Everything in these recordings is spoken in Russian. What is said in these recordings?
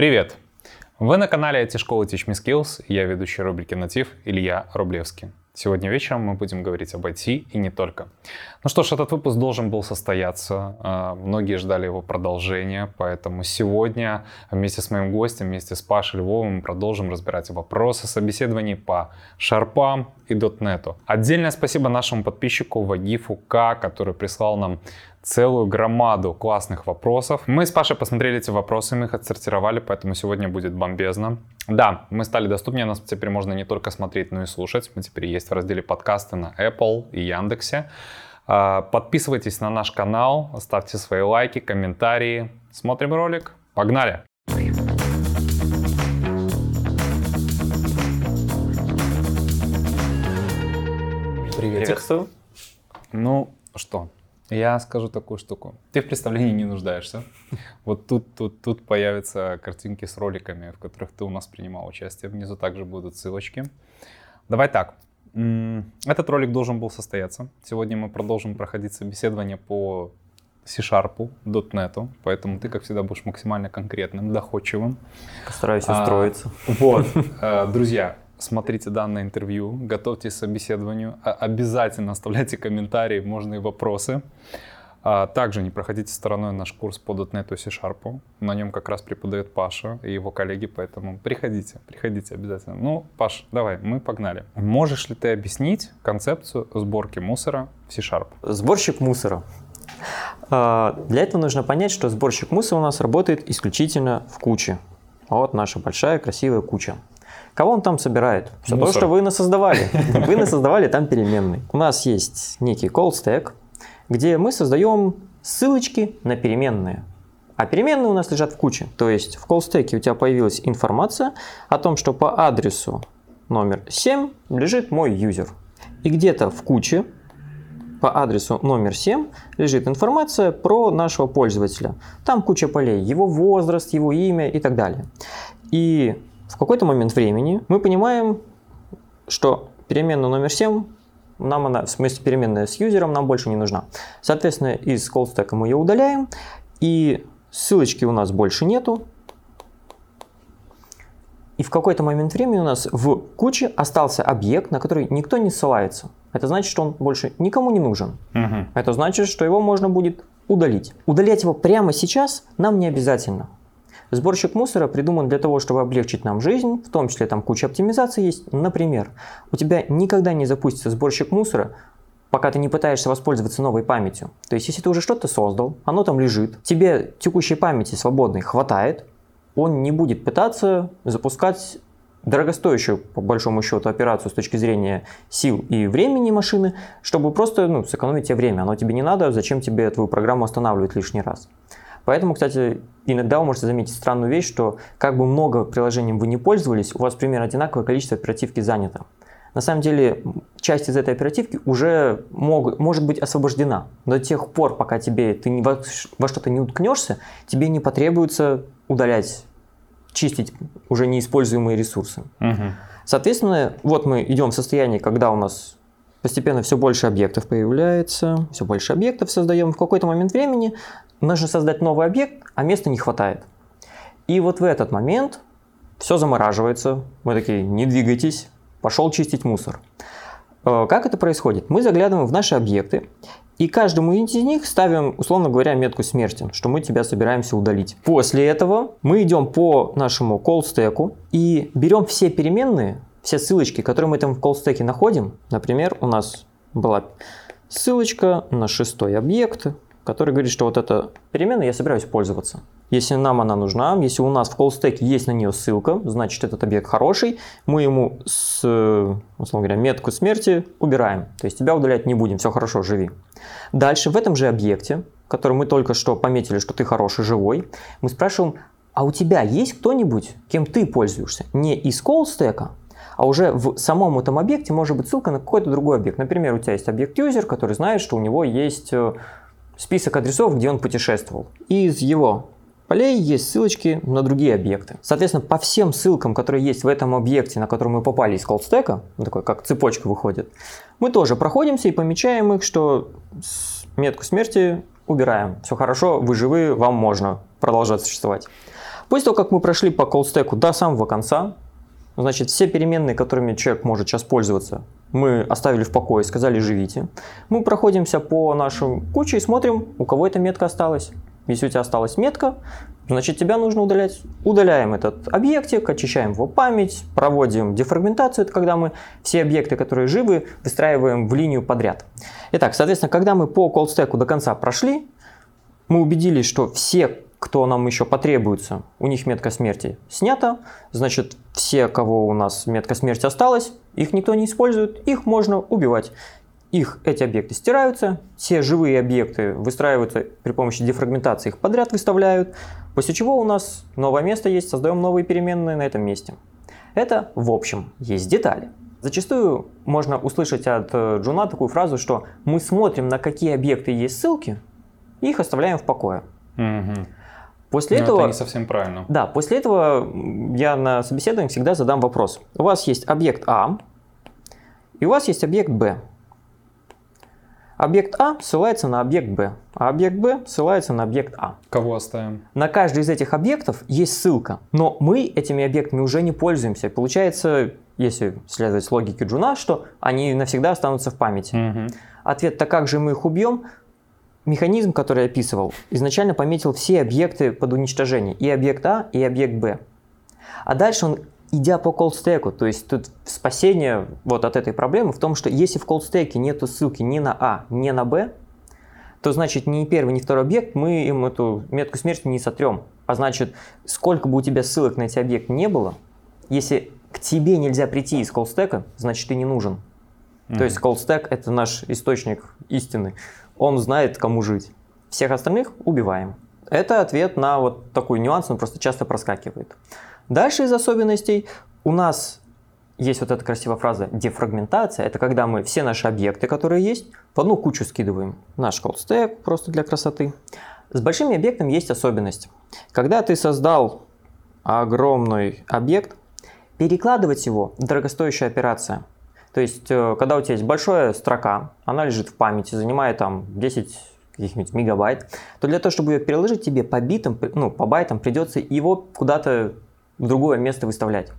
Привет! Вы на канале IT-школы Teach Me Skills, я ведущий рубрики «Натив» Илья Рублевский. Сегодня вечером мы будем говорить об IT и не только. Ну что ж, этот выпуск должен был состояться. А, многие ждали его продолжения, поэтому сегодня вместе с моим гостем, вместе с Пашей Львовым мы продолжим разбирать вопросы собеседований по шарпам и .NET. Отдельное спасибо нашему подписчику Вагифу К, который прислал нам целую громаду классных вопросов. Мы с Пашей посмотрели эти вопросы, мы их отсортировали, поэтому сегодня будет бомбезно. Да, мы стали доступнее, нас теперь можно не только смотреть, но и слушать. Мы теперь есть в разделе подкасты на Apple и Яндексе. А, подписывайтесь на наш канал, ставьте свои лайки, комментарии. Смотрим ролик. Погнали! Приветствую. Ну что, я скажу такую штуку. Ты в представлении не нуждаешься. Вот тут, тут, тут появятся картинки с роликами, в которых ты у нас принимал участие. Внизу также будут ссылочки. Давай так. Этот ролик должен был состояться. Сегодня мы продолжим проходить собеседование по C-Sharp, .NET, поэтому ты, как всегда, будешь максимально конкретным, доходчивым. Постараюсь устроиться. А, вот, э, друзья, смотрите данное интервью, готовьтесь к собеседованию, обязательно оставляйте комментарии, можно и вопросы. А также не проходите стороной наш курс по .NET C-Sharp. На нем как раз преподает Паша и его коллеги, поэтому приходите, приходите обязательно. Ну, Паш, давай, мы погнали. Можешь ли ты объяснить концепцию сборки мусора в C-Sharp? Сборщик мусора. А, для этого нужно понять, что сборщик мусора у нас работает исключительно в куче. Вот наша большая красивая куча. Кого он там собирает? Все Мусор. то, что вы насоздавали. Вы насоздавали там переменные. У нас есть некий call stack, где мы создаем ссылочки на переменные. А переменные у нас лежат в куче. То есть в call stack у тебя появилась информация о том, что по адресу номер 7 лежит мой юзер. И где-то в куче по адресу номер 7 лежит информация про нашего пользователя. Там куча полей, его возраст, его имя и так далее. И в какой-то момент времени мы понимаем, что переменная номер 7 нам она, в смысле переменная с юзером, нам больше не нужна. Соответственно, из колстека мы ее удаляем, и ссылочки у нас больше нету. И в какой-то момент времени у нас в куче остался объект, на который никто не ссылается. Это значит, что он больше никому не нужен. Угу. Это значит, что его можно будет удалить. Удалять его прямо сейчас нам не обязательно. Сборщик мусора придуман для того, чтобы облегчить нам жизнь, в том числе там куча оптимизации есть. Например, у тебя никогда не запустится сборщик мусора, пока ты не пытаешься воспользоваться новой памятью. То есть, если ты уже что-то создал, оно там лежит, тебе текущей памяти свободной хватает, он не будет пытаться запускать дорогостоящую, по большому счету, операцию с точки зрения сил и времени машины, чтобы просто ну, сэкономить тебе время. Оно тебе не надо, зачем тебе твою программу останавливать лишний раз. Поэтому, кстати, иногда вы можете заметить странную вещь, что как бы много приложением вы не пользовались, у вас примерно одинаковое количество оперативки занято. На самом деле, часть из этой оперативки уже мог, может быть освобождена. До тех пор, пока тебе ты во, во что-то не уткнешься, тебе не потребуется удалять, чистить уже неиспользуемые ресурсы. Угу. Соответственно, вот мы идем в состояние, когда у нас постепенно все больше объектов появляется, все больше объектов создаем. В какой-то момент времени нужно создать новый объект, а места не хватает. И вот в этот момент все замораживается. Мы такие, не двигайтесь, пошел чистить мусор. Э, как это происходит? Мы заглядываем в наши объекты, и каждому из них ставим, условно говоря, метку смерти, что мы тебя собираемся удалить. После этого мы идем по нашему call стеку и берем все переменные, все ссылочки, которые мы там в call стеке находим. Например, у нас была ссылочка на шестой объект, который говорит, что вот эта перемена я собираюсь пользоваться. Если нам она нужна, если у нас в call есть на нее ссылка, значит этот объект хороший, мы ему с, условно говоря, метку смерти убираем. То есть тебя удалять не будем, все хорошо, живи. Дальше в этом же объекте, который мы только что пометили, что ты хороший, живой, мы спрашиваем, а у тебя есть кто-нибудь, кем ты пользуешься? Не из call а уже в самом этом объекте может быть ссылка на какой-то другой объект. Например, у тебя есть объект user, который знает, что у него есть э, список адресов, где он путешествовал. И из его полей есть ссылочки на другие объекты. Соответственно, по всем ссылкам, которые есть в этом объекте, на который мы попали из колдстека, такой как цепочка выходит, мы тоже проходимся и помечаем их, что метку смерти убираем. Все хорошо, вы живы, вам можно продолжать существовать. После того, как мы прошли по колл-стеку до самого конца, значит, все переменные, которыми человек может сейчас пользоваться, мы оставили в покое, сказали «живите». Мы проходимся по нашей куче и смотрим, у кого эта метка осталась. Если у тебя осталась метка, значит тебя нужно удалять. Удаляем этот объектик, очищаем его память, проводим дефрагментацию, это когда мы все объекты, которые живы, выстраиваем в линию подряд. Итак, соответственно, когда мы по колл-стеку до конца прошли, мы убедились, что все, кто нам еще потребуется, у них метка смерти снята, значит, все, кого у нас метка смерти осталась, их никто не использует, их можно убивать. Их эти объекты стираются, все живые объекты выстраиваются при помощи дефрагментации, их подряд выставляют, после чего у нас новое место есть, создаем новые переменные на этом месте. Это в общем, есть детали. Зачастую можно услышать от э, Джуна такую фразу, что мы смотрим на какие объекты есть ссылки, и их оставляем в покое. Угу. После Но этого... это не совсем правильно. Да, после этого я на собеседовании всегда задам вопрос. У вас есть объект А, и у вас есть объект Б. Объект А ссылается на объект Б, а объект Б ссылается на объект А. Кого оставим? На каждый из этих объектов есть ссылка, но мы этими объектами уже не пользуемся. Получается, если следовать логике Джуна, что они навсегда останутся в памяти. Угу. Ответ-то как же мы их убьем? Механизм, который я описывал, изначально пометил все объекты под уничтожение, и объект А, и объект Б. А дальше он, идя по колл-стеку, то есть тут спасение вот от этой проблемы в том, что если в колл-стеке нету ссылки ни на А, ни на Б, то значит ни первый, ни второй объект мы им эту метку смерти не сотрем. А значит, сколько бы у тебя ссылок на эти объекты не было, если к тебе нельзя прийти из колл-стека, значит ты не нужен. То есть колл-стек это наш источник истины. Он знает, кому жить. Всех остальных убиваем. Это ответ на вот такой нюанс, он просто часто проскакивает. Дальше из особенностей у нас есть вот эта красивая фраза дефрагментация. Это когда мы все наши объекты, которые есть, в одну кучу скидываем. Наш stack просто для красоты. С большими объектами есть особенность. Когда ты создал огромный объект, перекладывать его – дорогостоящая операция. То есть, э, когда у тебя есть большая строка, она лежит в памяти, занимает там 10 каких-нибудь мегабайт, то для того, чтобы ее переложить, тебе по битам, ну, по байтам придется его куда-то в другое место выставлять.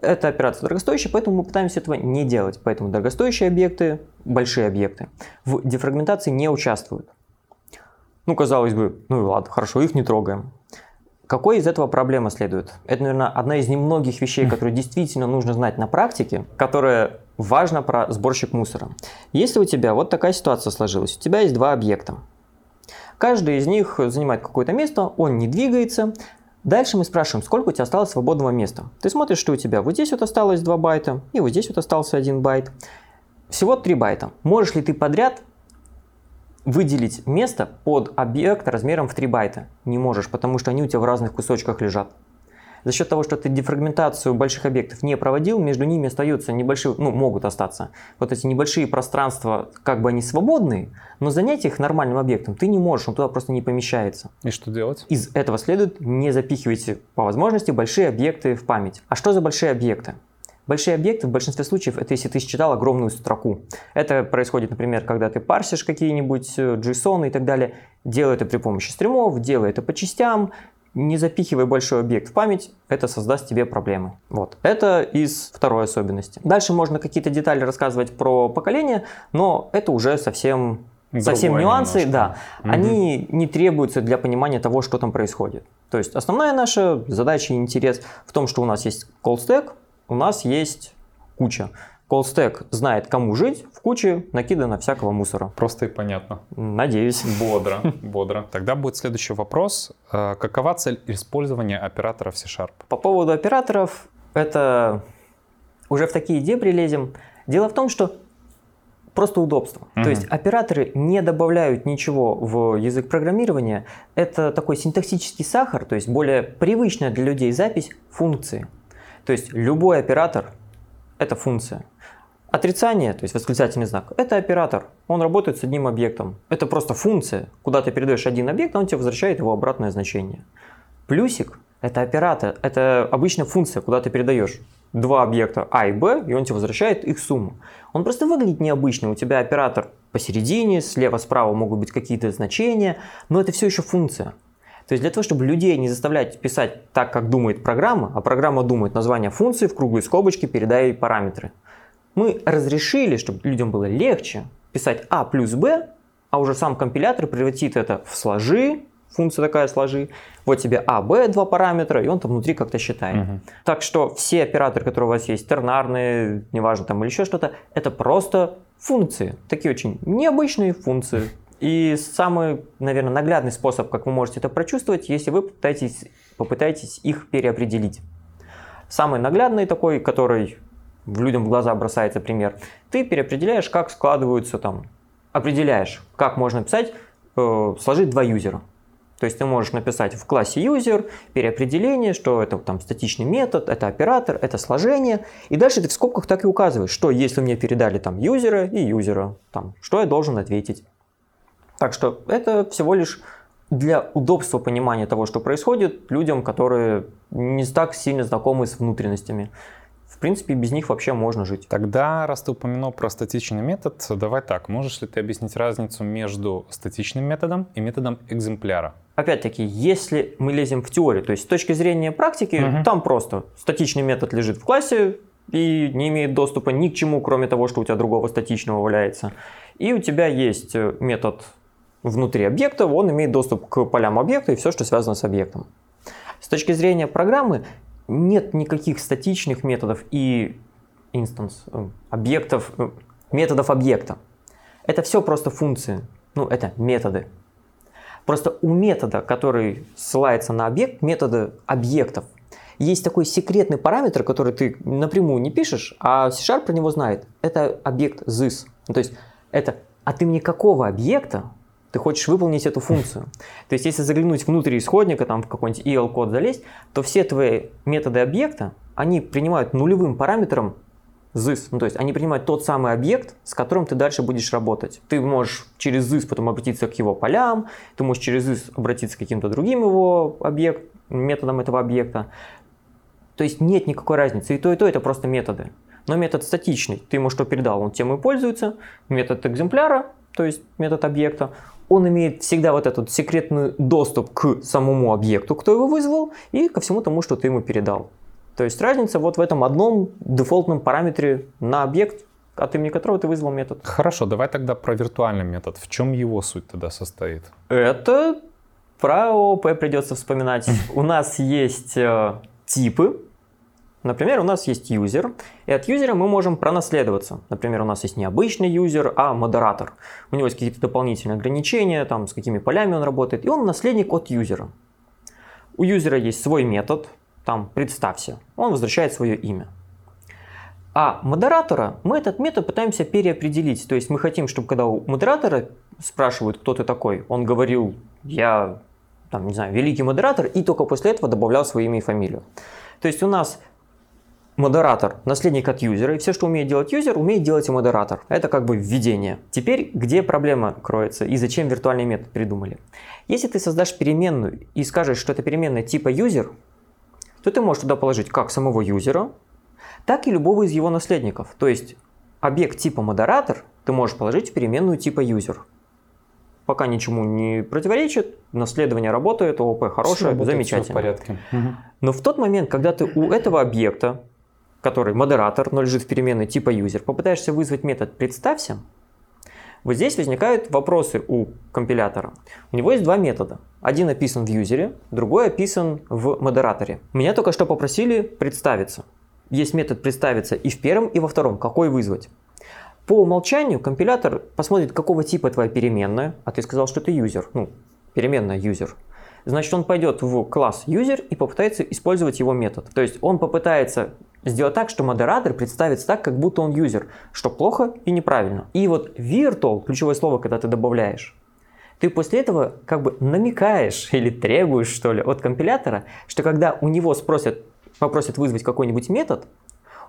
Эта операция дорогостоящая, поэтому мы пытаемся этого не делать. Поэтому дорогостоящие объекты, большие объекты в дефрагментации не участвуют. Ну, казалось бы, ну и ладно, хорошо, их не трогаем. Какой из этого проблема следует? Это, наверное, одна из немногих вещей, которые действительно нужно знать на практике, которая важна про сборщик мусора. Если у тебя вот такая ситуация сложилась, у тебя есть два объекта. Каждый из них занимает какое-то место, он не двигается. Дальше мы спрашиваем, сколько у тебя осталось свободного места. Ты смотришь, что у тебя вот здесь вот осталось 2 байта, и вот здесь вот остался 1 байт. Всего 3 байта. Можешь ли ты подряд выделить место под объект размером в 3 байта? Не можешь, потому что они у тебя в разных кусочках лежат. За счет того, что ты дефрагментацию больших объектов не проводил, между ними остаются небольшие, ну, могут остаться вот эти небольшие пространства, как бы они свободные, но занять их нормальным объектом ты не можешь, он туда просто не помещается. И что делать? Из этого следует не запихивайте по возможности большие объекты в память. А что за большие объекты? Большие объекты в большинстве случаев это если ты считал огромную строку. Это происходит, например, когда ты парсишь какие-нибудь э, JSON и так далее. Делай это при помощи стримов, делай это по частям, не запихивай большой объект в память, это создаст тебе проблемы. Вот. Это из второй особенности. Дальше можно какие-то детали рассказывать про поколение, но это уже совсем совсем Другое нюансы, немножко. да, Мгм. они не требуются для понимания того, что там происходит. То есть основная наша задача и интерес в том, что у нас есть call stack, у нас есть куча. Stack знает, кому жить, в куче накидано всякого мусора. Просто и понятно. Надеюсь. Бодро, бодро. Тогда будет следующий вопрос. Э, Какова цель использования операторов C-Sharp? По поводу операторов, это уже в такие дебри лезем. Дело в том, что просто удобство. Мгм. То есть операторы не добавляют ничего в язык программирования. Это такой синтаксический сахар, то есть более привычная для людей запись функции. То есть любой оператор – это функция. Отрицание, то есть восклицательный знак, это оператор. Он работает с одним объектом. Это просто функция. Куда ты передаешь один объект, он тебе возвращает его обратное значение. Плюсик – это оператор, это обычная функция, куда ты передаешь два объекта А и Б, и он тебе возвращает их сумму. Он просто выглядит необычно. У тебя оператор посередине, слева-справа могут быть какие-то значения, но это все еще функция. То есть для того, чтобы людей не заставлять писать так, как думает программа, а программа думает название функции в круглые скобочки, передай параметры, мы разрешили, чтобы людям было легче писать а плюс b, а уже сам компилятор превратит это в сложи, функция такая сложи, вот тебе а, b, два параметра, и он там внутри как-то считает. Угу. Так что все операторы, которые у вас есть, тернарные, неважно там или еще что-то, это просто функции, такие очень необычные функции. И самый, наверное, наглядный способ, как вы можете это прочувствовать, если вы попытаетесь, попытаетесь их переопределить. Самый наглядный такой, который людям в глаза бросается пример, ты переопределяешь, как складываются там, определяешь, как можно писать, э, сложить два юзера. То есть ты можешь написать в классе user переопределение, что это там статичный метод, это оператор, это сложение. И дальше ты в скобках так и указываешь, что если мне передали там юзера и юзера, там, что я должен ответить. Так что это всего лишь для удобства понимания того, что происходит, людям, которые не так сильно знакомы с внутренностями в принципе, без них вообще можно жить. Тогда, раз ты упомянул про статичный метод, давай так, можешь ли ты объяснить разницу между статичным методом и методом экземпляра? Опять-таки, если мы лезем в теорию, то есть с точки зрения практики, угу. там просто статичный метод лежит в классе и не имеет доступа ни к чему, кроме того, что у тебя другого статичного валяется. И у тебя есть э, метод внутри объекта, он имеет доступ к полям объекта и все, что связано с объектом. С точки зрения программы, нет никаких статичных методов и инстанс, э, объектов, э, методов объекта. Это все просто функции, ну это методы. Просто у метода, который ссылается на объект, метода объектов, есть такой секретный параметр, который ты напрямую не пишешь, а C-Sharp про него знает. Это объект this. То есть это от имени какого объекта ты хочешь выполнить эту функцию. То есть, если заглянуть внутрь исходника, там в какой-нибудь EL-код залезть, то все твои методы объекта, они принимают нулевым параметром this. Ну, то есть, они принимают тот самый объект, с которым ты дальше будешь работать. Ты можешь через this потом обратиться к его полям, ты можешь через this обратиться к каким-то другим его объект, методам этого объекта. То есть, нет никакой разницы. И то, и то это просто методы. Но метод статичный. Ты ему что передал, он тем и пользуется. Метод экземпляра, то есть метод объекта, он имеет всегда вот этот секретный доступ к самому объекту, кто его вызвал, и ко всему тому, что ты ему передал. То есть разница вот в этом одном дефолтном параметре на объект, от имени которого ты вызвал метод. Хорошо, давай тогда про виртуальный метод. В чем его суть тогда состоит? Это про ООП придется вспоминать. У нас есть э, типы, Например, у нас есть юзер, и от юзера мы можем пронаследоваться. Например, у нас есть не обычный юзер, а модератор. У него есть какие-то дополнительные ограничения, там, с какими полями он работает, и он наследник от юзера. У юзера есть свой метод, там, представься, он возвращает свое имя. А модератора мы этот метод пытаемся переопределить. То есть мы хотим, чтобы когда у модератора спрашивают, кто ты такой, он говорил, я, там, не знаю, великий модератор, и только после этого добавлял свое имя и фамилию. То есть у нас модератор, наследник от юзера, и все, что умеет делать юзер, умеет делать и модератор. Это как бы введение. Теперь, где проблема кроется и зачем виртуальный метод придумали? Если ты создашь переменную и скажешь, что это переменная типа юзер, то ты можешь туда положить как самого юзера, так и любого из его наследников. То есть объект типа модератор ты можешь положить в переменную типа юзер. Пока ничему не противоречит, наследование работает, ООП хорошее, замечательно. в порядке. Но в тот момент, когда ты у этого объекта который модератор, но лежит в переменной типа user, попытаешься вызвать метод «представься», вот здесь возникают вопросы у компилятора. У него есть два метода. Один описан в юзере, другой описан в модераторе. Меня только что попросили представиться. Есть метод представиться и в первом, и во втором. Какой вызвать? По умолчанию компилятор посмотрит, какого типа твоя переменная, а ты сказал, что ты юзер, ну, переменная юзер. Значит, он пойдет в класс user и попытается использовать его метод. То есть он попытается сделать так, что модератор представится так, как будто он юзер, что плохо и неправильно. И вот virtual, ключевое слово, когда ты добавляешь, ты после этого как бы намекаешь или требуешь, что ли, от компилятора, что когда у него спросят, попросят вызвать какой-нибудь метод,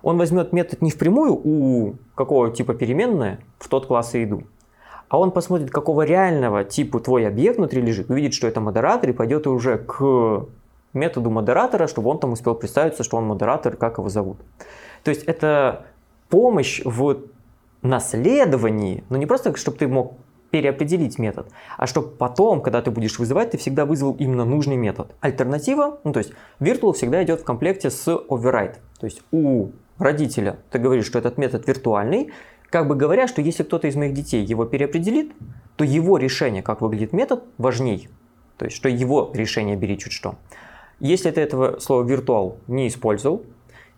он возьмет метод не впрямую у какого типа переменная в тот класс и иду, а он посмотрит, какого реального типа твой объект внутри лежит, увидит, что это модератор, и пойдет уже к методу модератора, чтобы он там успел представиться, что он модератор, как его зовут. То есть это помощь в наследовании, но не просто, чтобы ты мог переопределить метод, а чтобы потом, когда ты будешь вызывать, ты всегда вызвал именно нужный метод. Альтернатива, ну то есть virtual всегда идет в комплекте с override. То есть у родителя ты говоришь, что этот метод виртуальный, как бы говоря, что если кто-то из моих детей его переопределит, то его решение, как выглядит метод, важней. То есть, что его решение бери чуть что. Если ты этого слова virtual не использовал,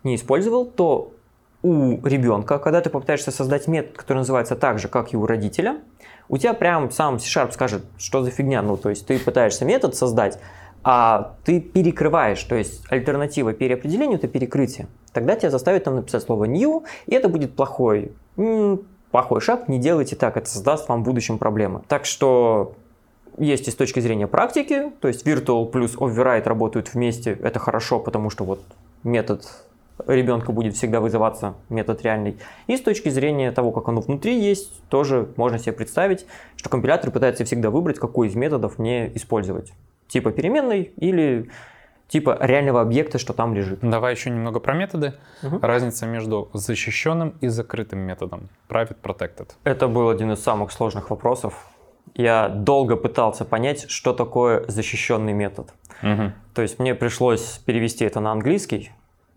не использовал, то у ребенка, когда ты попытаешься создать метод, который называется так же, как и у родителя, у тебя прям сам C-Sharp скажет, что за фигня. Ну, то есть ты пытаешься метод создать, а ты перекрываешь, то есть альтернатива переопределению это перекрытие. Тогда тебя заставят там написать слово new, и это будет плохой, плохой шаг, не делайте так, это создаст вам в будущем проблемы. Так что есть и с точки зрения практики, то есть virtual плюс override работают вместе, это хорошо, потому что вот метод ребенка будет всегда вызываться метод реальный. И с точки зрения того, как оно внутри есть, тоже можно себе представить, что компилятор пытается всегда выбрать, какой из методов мне использовать. Типа переменной или типа реального объекта, что там лежит. Давай еще немного про методы. Угу. Разница между защищенным и закрытым методом. Private protected. Это был один из самых сложных вопросов. Я долго пытался понять, что такое защищенный метод. Угу. То есть мне пришлось перевести это на английский,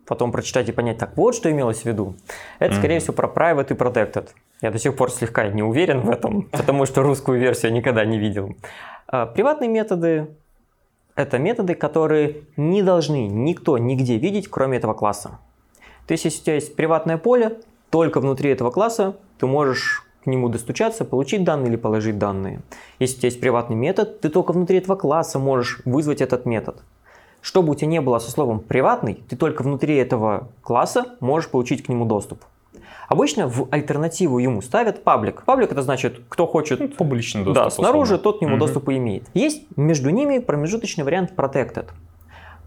потом прочитать и понять, так вот что имелось в виду. Это, скорее mm-hmm. всего, про private и protected. Я до сих пор слегка не уверен в этом, потому что русскую версию я никогда не видел. А, приватные методы – это методы, которые не должны никто нигде видеть, кроме этого класса. То есть, если у тебя есть приватное поле, только внутри этого класса ты можешь к нему достучаться, получить данные или положить данные. Если у тебя есть приватный метод, ты только внутри этого класса можешь вызвать этот метод. Что бы у тебя не было со словом «приватный», ты только внутри этого класса можешь получить к нему доступ. Обычно в альтернативу ему ставят паблик. Паблик это значит, кто хочет... Ну, публичный доступ. Да, снаружи тот к нему угу. доступ и имеет. Есть между ними промежуточный вариант protected.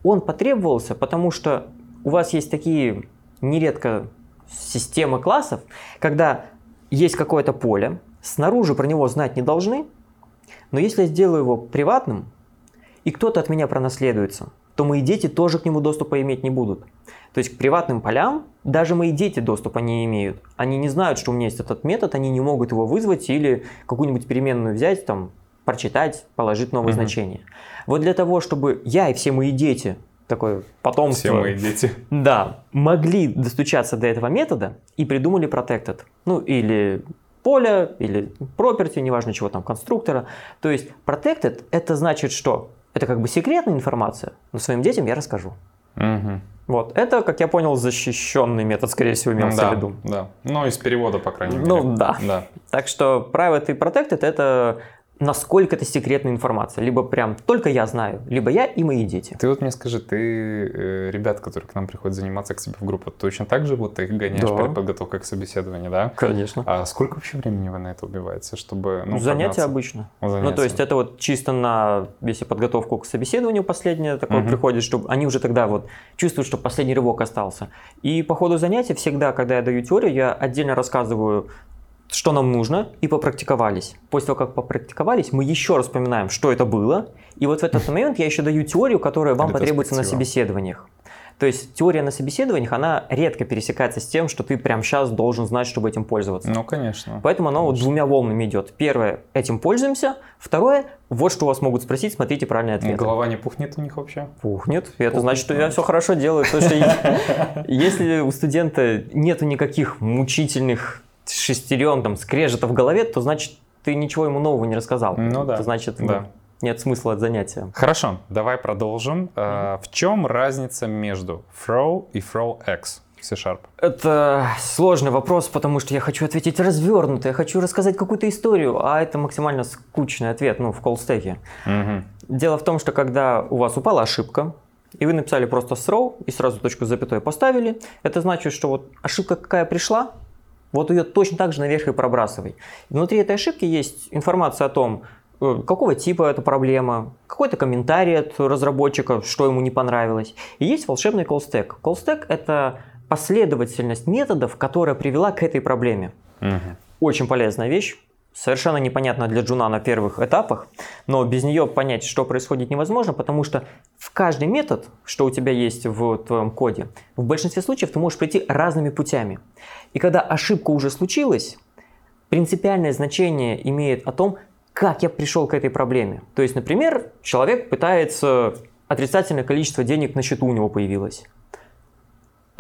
Он потребовался, потому что у вас есть такие нередко системы классов, когда есть какое-то поле, снаружи про него знать не должны, но если я сделаю его приватным, и кто-то от меня пронаследуется, то мои дети тоже к нему доступа иметь не будут. То есть к приватным полям даже мои дети доступа не имеют. Они не знают, что у меня есть этот метод, они не могут его вызвать или какую-нибудь переменную взять, там, прочитать, положить новое mm-hmm. значение. Вот для того, чтобы я и все мои дети, такое потомство... Все мои дети. Да, могли достучаться до этого метода и придумали protected. Ну, или поле, или property, неважно чего там, конструктора. То есть protected это значит что? Это как бы секретная информация, но своим детям я расскажу. Угу. Вот, это, как я понял, защищенный метод, скорее всего, имелся да, в виду. Да, ну, из перевода, по крайней мере. Ну, да. да. Так что private и protected – это насколько это секретная информация. Либо прям только я знаю, либо я и мои дети. Ты вот мне скажи, ты э, ребят, которые к нам приходят заниматься к себе в группу, точно так же вот ты их гоняешь да. перед подготовкой к собеседованию, да? Конечно. А сколько вообще времени вы на это убиваете, чтобы... Ну, Занятия обычно. Занятия. Ну, то есть это вот чисто на, если подготовку к собеседованию последнее такое угу. приходит, чтобы они уже тогда вот чувствуют, что последний рывок остался. И по ходу занятия всегда, когда я даю теорию, я отдельно рассказываю что нам нужно, и попрактиковались. После того, как попрактиковались, мы еще раз вспоминаем, что это было, и вот в этот момент я еще даю теорию, которая вам потребуется на собеседованиях. То есть теория на собеседованиях, она редко пересекается с тем, что ты прямо сейчас должен знать, чтобы этим пользоваться. Ну, конечно. Поэтому оно конечно. вот двумя волнами идет. Первое, этим пользуемся. Второе, вот что у вас могут спросить, смотрите правильный ответ. Голова не пухнет у них вообще? Пухнет. И это значит, что я все хорошо делаю. Потому что если у студента нету никаких мучительных шестерен, там, скрежета в голове, то значит, ты ничего ему нового не рассказал. Ну да. Это значит, да. нет смысла от занятия. Хорошо, давай продолжим. Mm-hmm. В чем разница между throw и throw x? C-Sharp? Это сложный вопрос, потому что я хочу ответить развернуто, я хочу рассказать какую-то историю, а это максимально скучный ответ, ну, в колстеке. Угу. Дело в том, что когда у вас упала ошибка, и вы написали просто throw и сразу точку с запятой поставили, это значит, что вот ошибка какая пришла, вот ее точно так же наверх и пробрасывай. Внутри этой ошибки есть информация о том, э, какого типа эта проблема, какой-то комментарий от разработчика, что ему не понравилось. И есть волшебный call stack. это последовательность методов, которая привела к этой проблеме. Угу. Очень полезная вещь совершенно непонятна для джуна на первых этапах, но без нее понять, что происходит, невозможно, потому что в каждый метод, что у тебя есть в твоем коде, в большинстве случаев ты можешь прийти разными путями. И когда ошибка уже случилась, принципиальное значение имеет о том, как я пришел к этой проблеме. То есть, например, человек пытается отрицательное количество денег на счету у него появилось.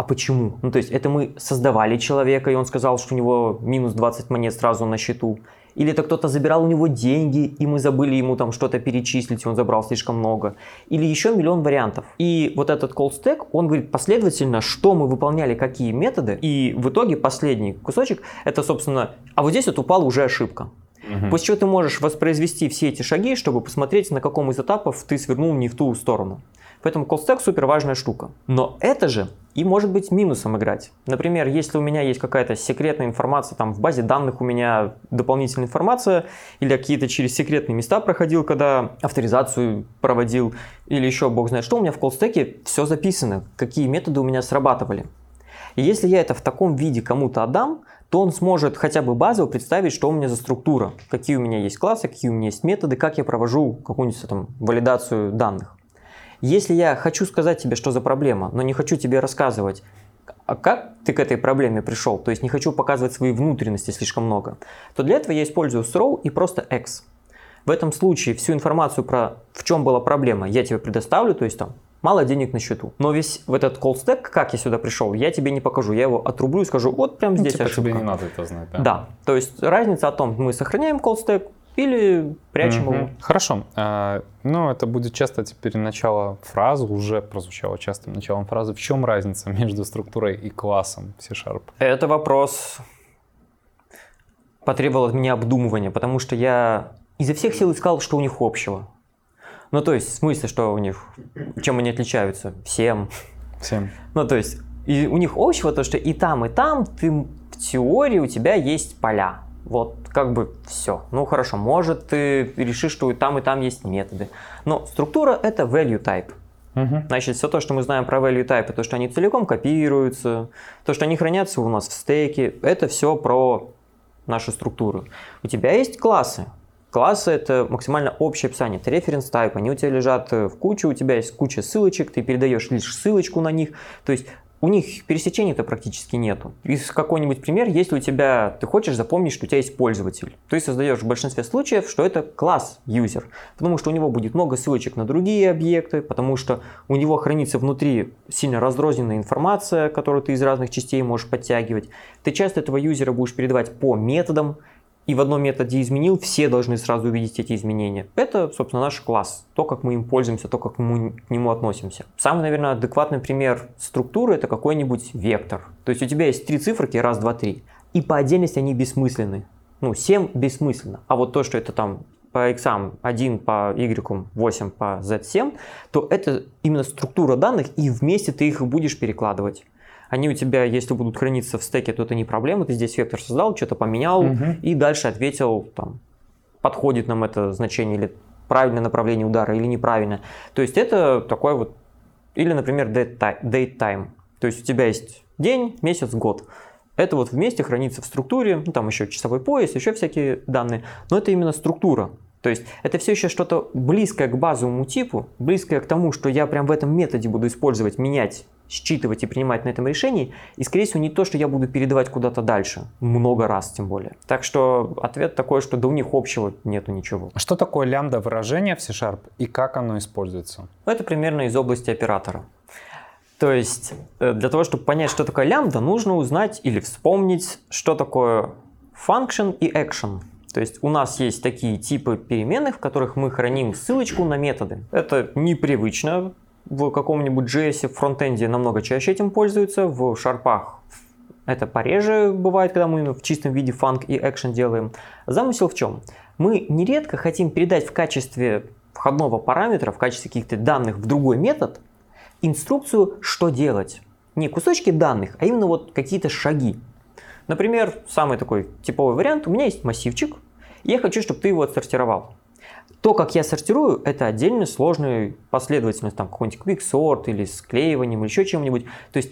Почему? Ну, то есть, это мы создавали человека, и он сказал, что у него минус 20 монет сразу на счету. Или это кто-то забирал у него деньги, и мы забыли ему там что-то перечислить, и он забрал слишком много. Или еще миллион вариантов. И вот этот call stack, он говорит последовательно, что мы выполняли, какие методы. И в итоге последний кусочек, это, собственно, а вот здесь вот упала уже ошибка. Угу. После чего ты можешь воспроизвести все эти шаги, чтобы посмотреть, на каком из этапов ты свернул не в ту сторону. Поэтому call супер важная штука. Но это же и может быть минусом играть. Например, если у меня есть какая-то секретная информация, там в базе данных у меня дополнительная информация, или какие-то через секретные места проходил, когда авторизацию проводил, или еще бог знает что, у меня в колстеке все записано, какие методы у меня срабатывали. И если я это в таком виде кому-то отдам, то он сможет хотя бы базово представить, что у меня за структура, какие у меня есть классы, какие у меня есть методы, как я провожу какую-нибудь там валидацию данных. Если я хочу сказать тебе, что за проблема, но не хочу тебе рассказывать, а как ты к этой проблеме пришел, то есть не хочу показывать свои внутренности слишком много, то для этого я использую throw и просто x. В этом случае всю информацию про в чем была проблема я тебе предоставлю, то есть там мало денег на счету. Но весь в этот call stack, как я сюда пришел, я тебе не покажу. Я его отрублю и скажу, вот прям ну, здесь ну, типа ошибка. тебе не надо это знать, да? Да, то есть разница о том, мы сохраняем call stack или прячем mm-hmm. его. Хорошо. А, ну, это будет часто теперь начало фразы, уже прозвучало частым началом фразы. В чем разница между структурой и классом C-Sharp? Это вопрос потребовал от меня обдумывания, потому что я изо всех сил искал, что у них общего. Ну, то есть, в смысле, что у них, чем они отличаются? Всем. Всем. Ну, то есть, и у них общего то, что и там, и там ты в теории у тебя есть поля. Вот, как бы все. Ну хорошо, может ты решишь, что и там, и там есть методы. Но структура это value type. Угу. Значит, все то, что мы знаем про value type, то, что они целиком копируются, то, что они хранятся у нас в стейке, это все про нашу структуру. У тебя есть классы. Классы — это максимально общее описание, это референс type, они у тебя лежат в куче, у тебя есть куча ссылочек, ты передаешь лишь ссылочку на них. То есть у них пересечений-то практически нету. Из какой-нибудь пример, если у тебя, ты хочешь запомнить, что у тебя есть пользователь, ты создаешь в большинстве случаев, что это класс юзер, потому что у него будет много ссылочек на другие объекты, потому что у него хранится внутри сильно разрозненная информация, которую ты из разных частей можешь подтягивать. Ты часто этого юзера будешь передавать по методам, и в одном методе изменил, все должны сразу увидеть эти изменения. Это, собственно, наш класс, то, как мы им пользуемся, то, как мы к нему относимся. Самый, наверное, адекватный пример структуры – это какой-нибудь вектор. То есть у тебя есть три циферки, раз, два, три, и по отдельности они бессмысленны. Ну, 7 бессмысленно. А вот то, что это там по x 1 по y, 8 по z7, то это именно структура данных, и вместе ты их будешь перекладывать. Они у тебя, если будут храниться в стеке, то это не проблема. Ты здесь вектор создал, что-то поменял угу. и дальше ответил, там, подходит нам это значение или правильное направление удара или неправильно. То есть это такой вот, или, например, date time. То есть у тебя есть день, месяц, год. Это вот вместе хранится в структуре, ну, там еще часовой пояс, еще всякие данные. Но это именно структура. То есть это все еще что-то близкое к базовому типу, близкое к тому, что я прям в этом методе буду использовать, менять считывать и принимать на этом решении, и, скорее всего, не то, что я буду передавать куда-то дальше, много раз тем более. Так что ответ такой, что да у них общего нету ничего. А что такое лямбда выражение в C-Sharp и как оно используется? Это примерно из области оператора. То есть э, для того, чтобы понять, что такое лямбда, нужно узнать или вспомнить, что такое function и action. То есть у нас есть такие типы переменных, в которых мы храним ссылочку на методы. Это непривычно в каком-нибудь JS фронтенде намного чаще этим пользуются, в шарпах это пореже бывает, когда мы в чистом виде фанк и экшен делаем. Замысел в чем? Мы нередко хотим передать в качестве входного параметра, в качестве каких-то данных в другой метод, инструкцию, что делать. Не кусочки данных, а именно вот какие-то шаги. Например, самый такой типовый вариант, у меня есть массивчик, и я хочу, чтобы ты его отсортировал. То, как я сортирую, это отдельно сложная последовательность, там какой-нибудь quicksort или склеиванием или еще чем-нибудь. То есть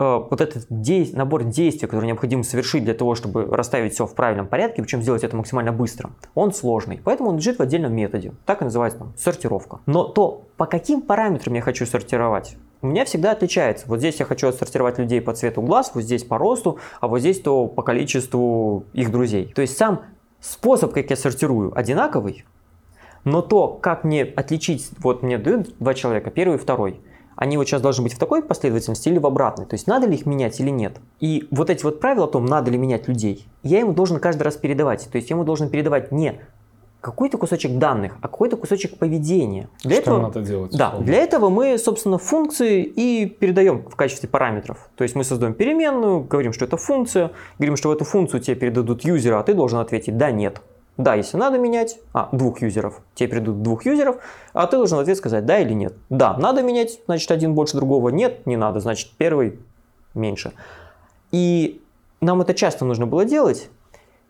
э, вот этот дей, набор действий, который необходимо совершить для того, чтобы расставить все в правильном порядке, причем сделать это максимально быстро, он сложный. Поэтому он лежит в отдельном методе. Так и называется там сортировка. Но то, по каким параметрам я хочу сортировать, у меня всегда отличается. Вот здесь я хочу отсортировать людей по цвету глаз, вот здесь по росту, а вот здесь то по количеству их друзей. То есть сам способ, как я сортирую, одинаковый, но то, как мне отличить, вот мне дают два человека, первый и второй, они вот сейчас должны быть в такой последовательности или в обратной. То есть надо ли их менять или нет. И вот эти вот правила о том, надо ли менять людей, я ему должен каждый раз передавать. То есть я ему должен передавать не какой-то кусочек данных, а какой-то кусочек поведения. Для Что этого, надо делать? Да, для этого мы, собственно, функции и передаем в качестве параметров. То есть мы создаем переменную, говорим, что это функция, говорим, что в эту функцию тебе передадут юзера, а ты должен ответить «да», «нет». Да, если надо менять, а, двух юзеров, тебе придут двух юзеров, а ты должен в ответ сказать да или нет. Да, надо менять, значит один больше другого, нет, не надо, значит первый меньше. И нам это часто нужно было делать,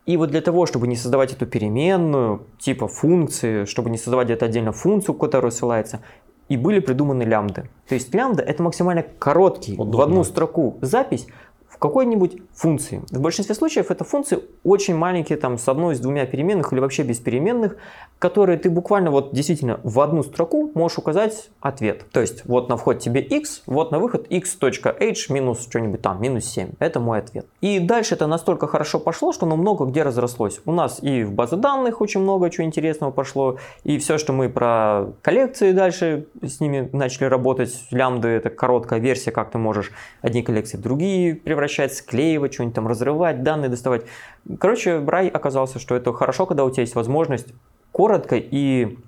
и вот для того, чтобы не создавать эту переменную, типа функции, чтобы не создавать это отдельно функцию, которая ссылается, и были придуманы лямбды. То есть лямбда это максимально короткий Удобно. в одну строку запись, в какой-нибудь функции. В большинстве случаев это функции очень маленькие, там, с одной, с двумя переменных или вообще без переменных, которые ты буквально вот действительно в одну строку можешь указать ответ. То есть вот на вход тебе x, вот на выход x.h минус что-нибудь там, минус 7. Это мой ответ. И дальше это настолько хорошо пошло, что оно много где разрослось. У нас и в базе данных очень много чего интересного пошло, и все, что мы про коллекции дальше с ними начали работать, лямбды это короткая версия, как ты можешь одни коллекции в другие превращать, склеивать, что-нибудь там разрывать, данные доставать. Короче, Брай оказался, что это хорошо, когда у тебя есть возможность коротко и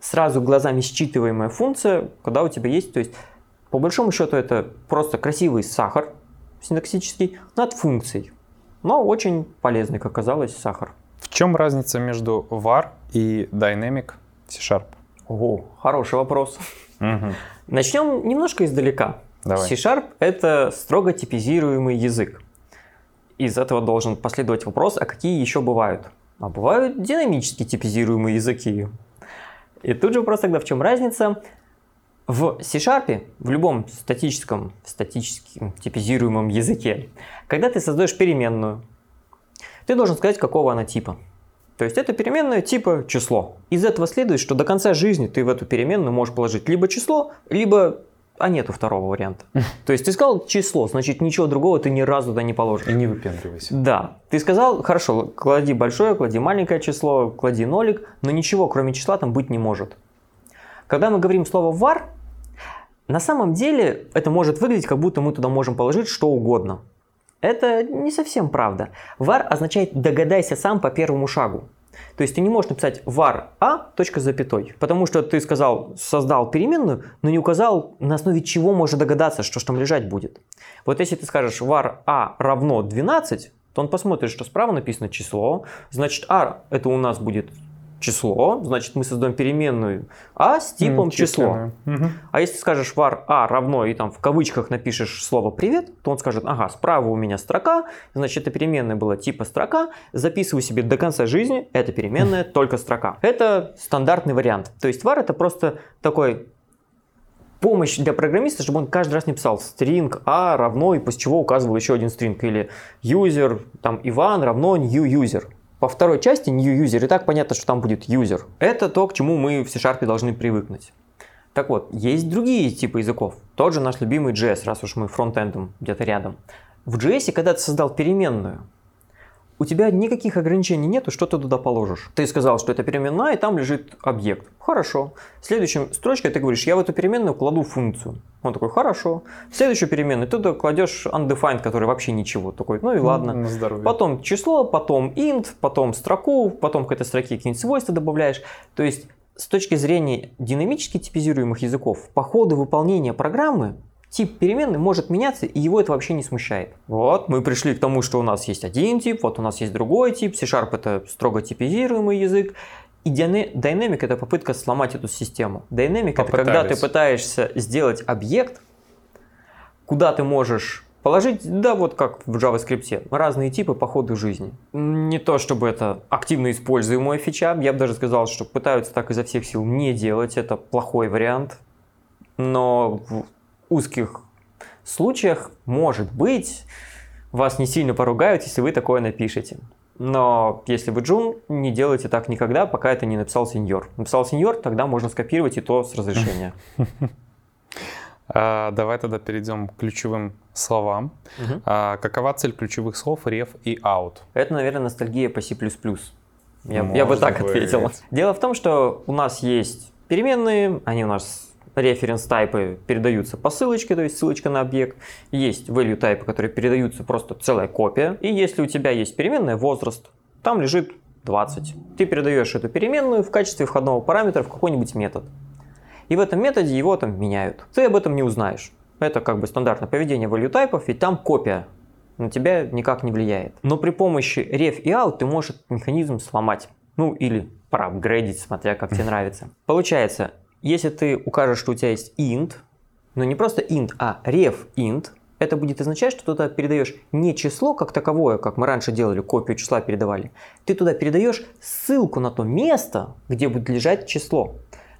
сразу глазами считываемая функция, когда у тебя есть, то есть по большому счету это просто красивый сахар синтаксический над функцией, но очень полезный, как оказалось, сахар. В чем разница между var и dynamic C-Sharp? Ого, хороший вопрос. Угу. Начнем немножко издалека. Давай. C-Sharp это строго типизируемый язык. Из этого должен последовать вопрос, а какие еще бывают? А бывают динамически типизируемые языки. И тут же вопрос тогда, в чем разница? В C-Sharp, в любом статическом, статически типизируемом языке, когда ты создаешь переменную, ты должен сказать, какого она типа. То есть это переменная типа число. Из этого следует, что до конца жизни ты в эту переменную можешь положить либо число, либо а нету второго варианта. То есть ты сказал число, значит ничего другого ты ни разу туда не положишь. И не выпендривайся. Да. Ты сказал, хорошо, клади большое, клади маленькое число, клади нолик, но ничего кроме числа там быть не может. Когда мы говорим слово var, на самом деле это может выглядеть, как будто мы туда можем положить что угодно. Это не совсем правда. var означает догадайся сам по первому шагу. То есть ты не можешь написать var a, точка запятой, потому что ты сказал, создал переменную, но не указал, на основе чего можно догадаться, что там лежать будет. Вот если ты скажешь var a равно 12, то он посмотрит, что справа написано число, значит r это у нас будет число, значит мы создаем переменную а с типом число. Угу. А если скажешь var a равно и там в кавычках напишешь слово привет, то он скажет, ага, справа у меня строка, значит эта переменная была типа строка, записываю себе до конца жизни, эта переменная только строка. Это стандартный вариант. То есть var это просто такой помощь для программиста, чтобы он каждый раз не писал string a равно и после чего указывал еще один string или user, там Иван равно new user. По второй части new user и так понятно, что там будет user. Это то, к чему мы в C-Sharp должны привыкнуть. Так вот, есть другие типы языков. Тот же наш любимый JS, раз уж мы фронтендом где-то рядом. В JS, когда ты создал переменную, у тебя никаких ограничений нету, что ты туда положишь. Ты сказал, что это переменная, и там лежит объект. Хорошо. Следующим строчкой ты говоришь, я в эту переменную кладу функцию. Он такой, хорошо. В следующую переменную ты туда кладешь undefined, который вообще ничего. Такой, ну и ладно. Здоровье. Потом число, потом int, потом строку, потом к этой строке какие-нибудь свойства добавляешь. То есть с точки зрения динамически типизируемых языков, по ходу выполнения программы тип переменной может меняться, и его это вообще не смущает. Вот, мы пришли к тому, что у нас есть один тип, вот у нас есть другой тип, C-Sharp это строго типизируемый язык, и Dynamic это попытка сломать эту систему. Dynamic это когда ты пытаешься сделать объект, куда ты можешь положить, да вот как в JavaScript, разные типы по ходу жизни. Не то чтобы это активно используемая фича, я бы даже сказал, что пытаются так изо всех сил не делать, это плохой вариант. Но узких случаях, может быть, вас не сильно поругают, если вы такое напишете. Но если вы джун, не делайте так никогда, пока это не написал сеньор. Написал сеньор, тогда можно скопировать и то с разрешения. А, давай тогда перейдем к ключевым словам. Угу. Какова цель ключевых слов ref и out? Это, наверное, ностальгия по C++. Я, я бы так быть. ответил. Дело в том, что у нас есть переменные, они у нас референс тайпы передаются по ссылочке, то есть ссылочка на объект. Есть value тайпы, которые передаются просто целая копия. И если у тебя есть переменная возраст, там лежит 20. Ты передаешь эту переменную в качестве входного параметра в какой-нибудь метод. И в этом методе его там меняют. Ты об этом не узнаешь. Это как бы стандартное поведение value тайпов, ведь там копия на тебя никак не влияет. Но при помощи ref и out ты можешь этот механизм сломать. Ну или проапгрейдить, смотря как тебе нравится. Получается, если ты укажешь, что у тебя есть int, но не просто int, а ref int, это будет означать, что ты туда передаешь не число как таковое, как мы раньше делали, копию числа передавали. Ты туда передаешь ссылку на то место, где будет лежать число.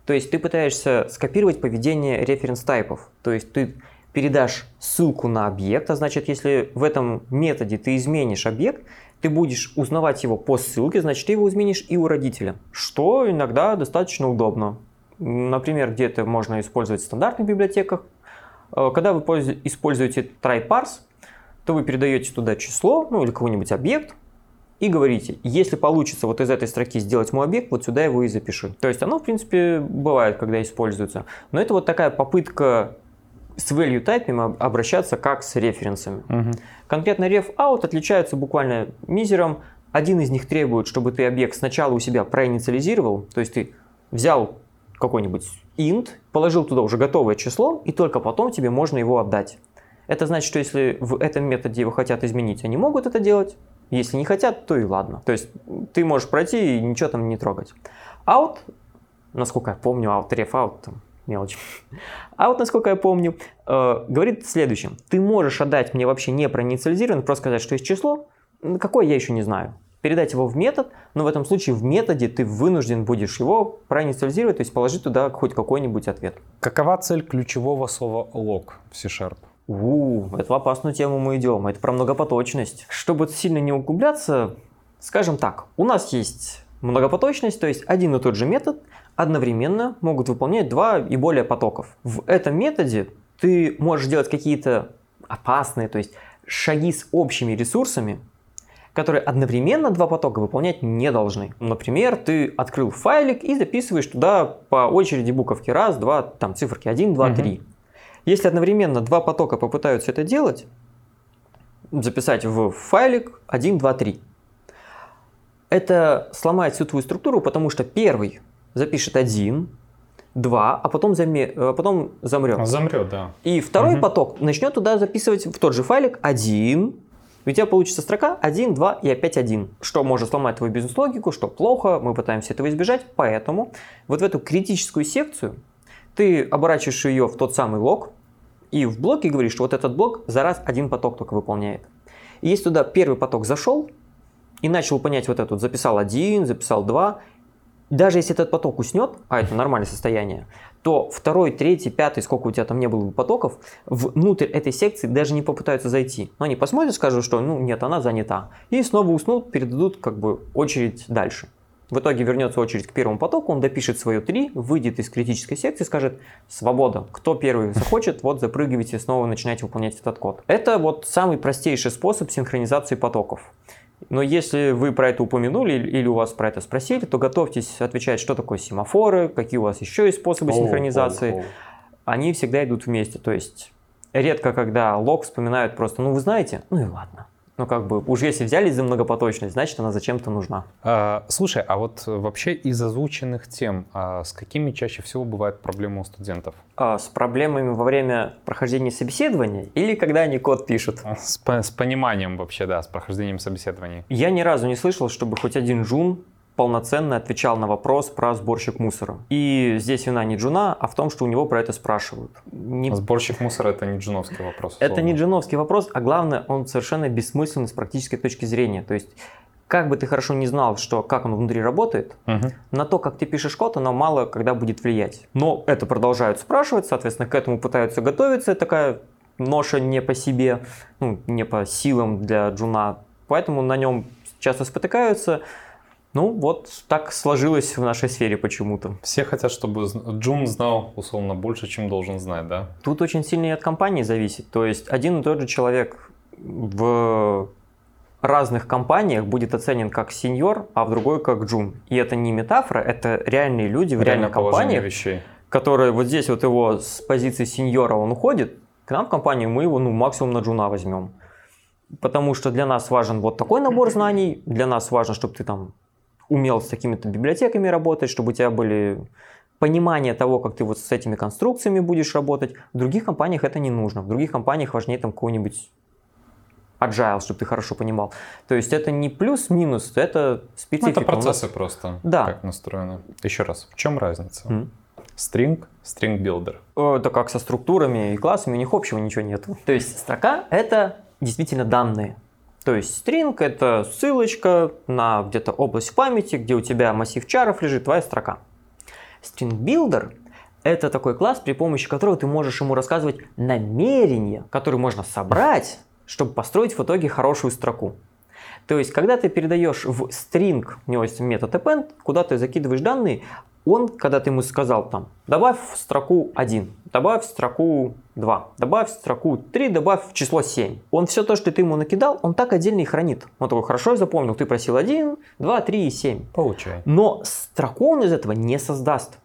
То есть ты пытаешься скопировать поведение референс-тайпов. То есть ты передашь ссылку на объект, а значит, если в этом методе ты изменишь объект, ты будешь узнавать его по ссылке, значит, ты его изменишь и у родителя, что иногда достаточно удобно. Например, где-то можно использовать в стандартных библиотеках. Э, когда вы используете try-parse, то вы передаете туда число, ну или какой-нибудь объект, и говорите, если получится вот из этой строки сделать мой объект, вот сюда его и запиши. То есть оно, в принципе, бывает, когда используется. Но это вот такая попытка с value type обращаться как с референсами. Угу. Конкретно ref out отличаются буквально мизером. Один из них требует, чтобы ты объект сначала у себя проинициализировал, то есть ты взял какой-нибудь int, положил туда уже готовое число, и только потом тебе можно его отдать. Это значит, что если в этом методе его хотят изменить, они могут это делать. Если не хотят, то и ладно. То есть ты можешь пройти и ничего там не трогать. Out, насколько я помню, out, ref out, там, мелочь. Out, насколько я помню, э, говорит следующим. Ты можешь отдать мне вообще не проинициализированный, просто сказать, что есть число, какое я еще не знаю. Передать его в метод, но в этом случае в методе ты вынужден будешь его проинициализировать, то есть положить туда хоть какой-нибудь ответ. Какова цель ключевого слова log в C-Sharp? У, это в опасную тему мы идем, это про многопоточность. Чтобы сильно не углубляться, скажем так, у нас есть многопоточность, то есть один и тот же метод одновременно могут выполнять два и более потоков. В этом методе ты можешь делать какие-то опасные, то есть шаги с общими ресурсами, которые одновременно два потока выполнять не должны. Например, ты открыл файлик и записываешь туда по очереди буковки раз, два, там циферки 1, 2, 3. Если одновременно два потока попытаются это делать, записать в файлик 1, 2, 3, это сломает всю твою структуру, потому что первый запишет 1, 2, а потом, заме... а потом замрет. Замрет, да. И второй угу. поток начнет туда записывать в тот же файлик 1, у тебя получится строка 1, 2 и опять 1, что может сломать твою бизнес-логику, что плохо, мы пытаемся этого избежать, поэтому вот в эту критическую секцию ты оборачиваешь ее в тот самый лог, и в блоке говоришь, что вот этот блок за раз один поток только выполняет. И если туда первый поток зашел и начал выполнять вот этот, записал один, записал два, даже если этот поток уснет, а это нормальное состояние, то второй, третий, пятый, сколько у тебя там не было потоков, внутрь этой секции даже не попытаются зайти. Но они посмотрят, скажут, что ну нет, она занята. И снова уснут, передадут как бы очередь дальше. В итоге вернется очередь к первому потоку, он допишет свое 3, выйдет из критической секции, скажет «Свобода! Кто первый захочет, вот запрыгивайте, снова начинайте выполнять этот код». Это вот самый простейший способ синхронизации потоков. Но если вы про это упомянули или у вас про это спросили, то готовьтесь отвечать, что такое семафоры, какие у вас еще есть способы oh, синхронизации. Oh, oh. Они всегда идут вместе. То есть редко, когда лог вспоминают просто, ну вы знаете, ну и ладно. Ну, как бы, уж если взялись за многопоточность, значит, она зачем-то нужна. А, слушай, а вот вообще из озвученных тем, а с какими чаще всего бывают проблемы у студентов? А, с проблемами во время прохождения собеседования или когда они код пишут? А, с, с пониманием вообще, да, с прохождением собеседований. Я ни разу не слышал, чтобы хоть один джун полноценно отвечал на вопрос про сборщик мусора. И здесь вина не Джуна, а в том, что у него про это спрашивают. Не... Сборщик мусора это не джуновский вопрос. Условно. Это не джуновский вопрос, а главное, он совершенно бессмысленный с практической точки зрения. То есть как бы ты хорошо не знал, что, как он внутри работает, угу. на то, как ты пишешь код, оно мало когда будет влиять. Но это продолжают спрашивать, соответственно, к этому пытаются готовиться. Такая ноша не по себе, ну, не по силам для джуна. Поэтому на нем часто спотыкаются. Ну, вот так сложилось в нашей сфере почему-то. Все хотят, чтобы Джун знал, условно, больше, чем должен знать, да? Тут очень сильно и от компании зависит. То есть один и тот же человек в разных компаниях будет оценен как сеньор, а в другой как джун. И это не метафора, это реальные люди в реальных компаниях, вещей. которые вот здесь вот его с позиции сеньора он уходит, к нам в компанию мы его ну максимум на джуна возьмем. Потому что для нас важен вот такой набор знаний, для нас важно, чтобы ты там умел с какими-то библиотеками работать, чтобы у тебя были понимание того, как ты вот с этими конструкциями будешь работать. В других компаниях это не нужно. В других компаниях важнее там какой-нибудь agile, чтобы ты хорошо понимал. То есть это не плюс-минус, это специфика. Ну, это процессы просто, да. как настроены. Еще раз, в чем разница? Mm. String, string builder. Это как со структурами и классами, у них общего ничего нет. То есть строка это действительно данные. То есть string это ссылочка на где-то область памяти, где у тебя массив чаров лежит твоя строка. String builder это такой класс, при помощи которого ты можешь ему рассказывать намерения, которые можно собрать чтобы построить в итоге хорошую строку. То есть, когда ты передаешь в string, у него есть метод append, куда ты закидываешь данные, он, когда ты ему сказал там, добавь в строку 1, добавь в строку 2, добавь в строку 3, добавь в число 7. Он все то, что ты ему накидал, он так отдельно и хранит. Он такой, хорошо, я запомнил, ты просил 1, 2, 3 и 7. Получай. Но строку он из этого не создаст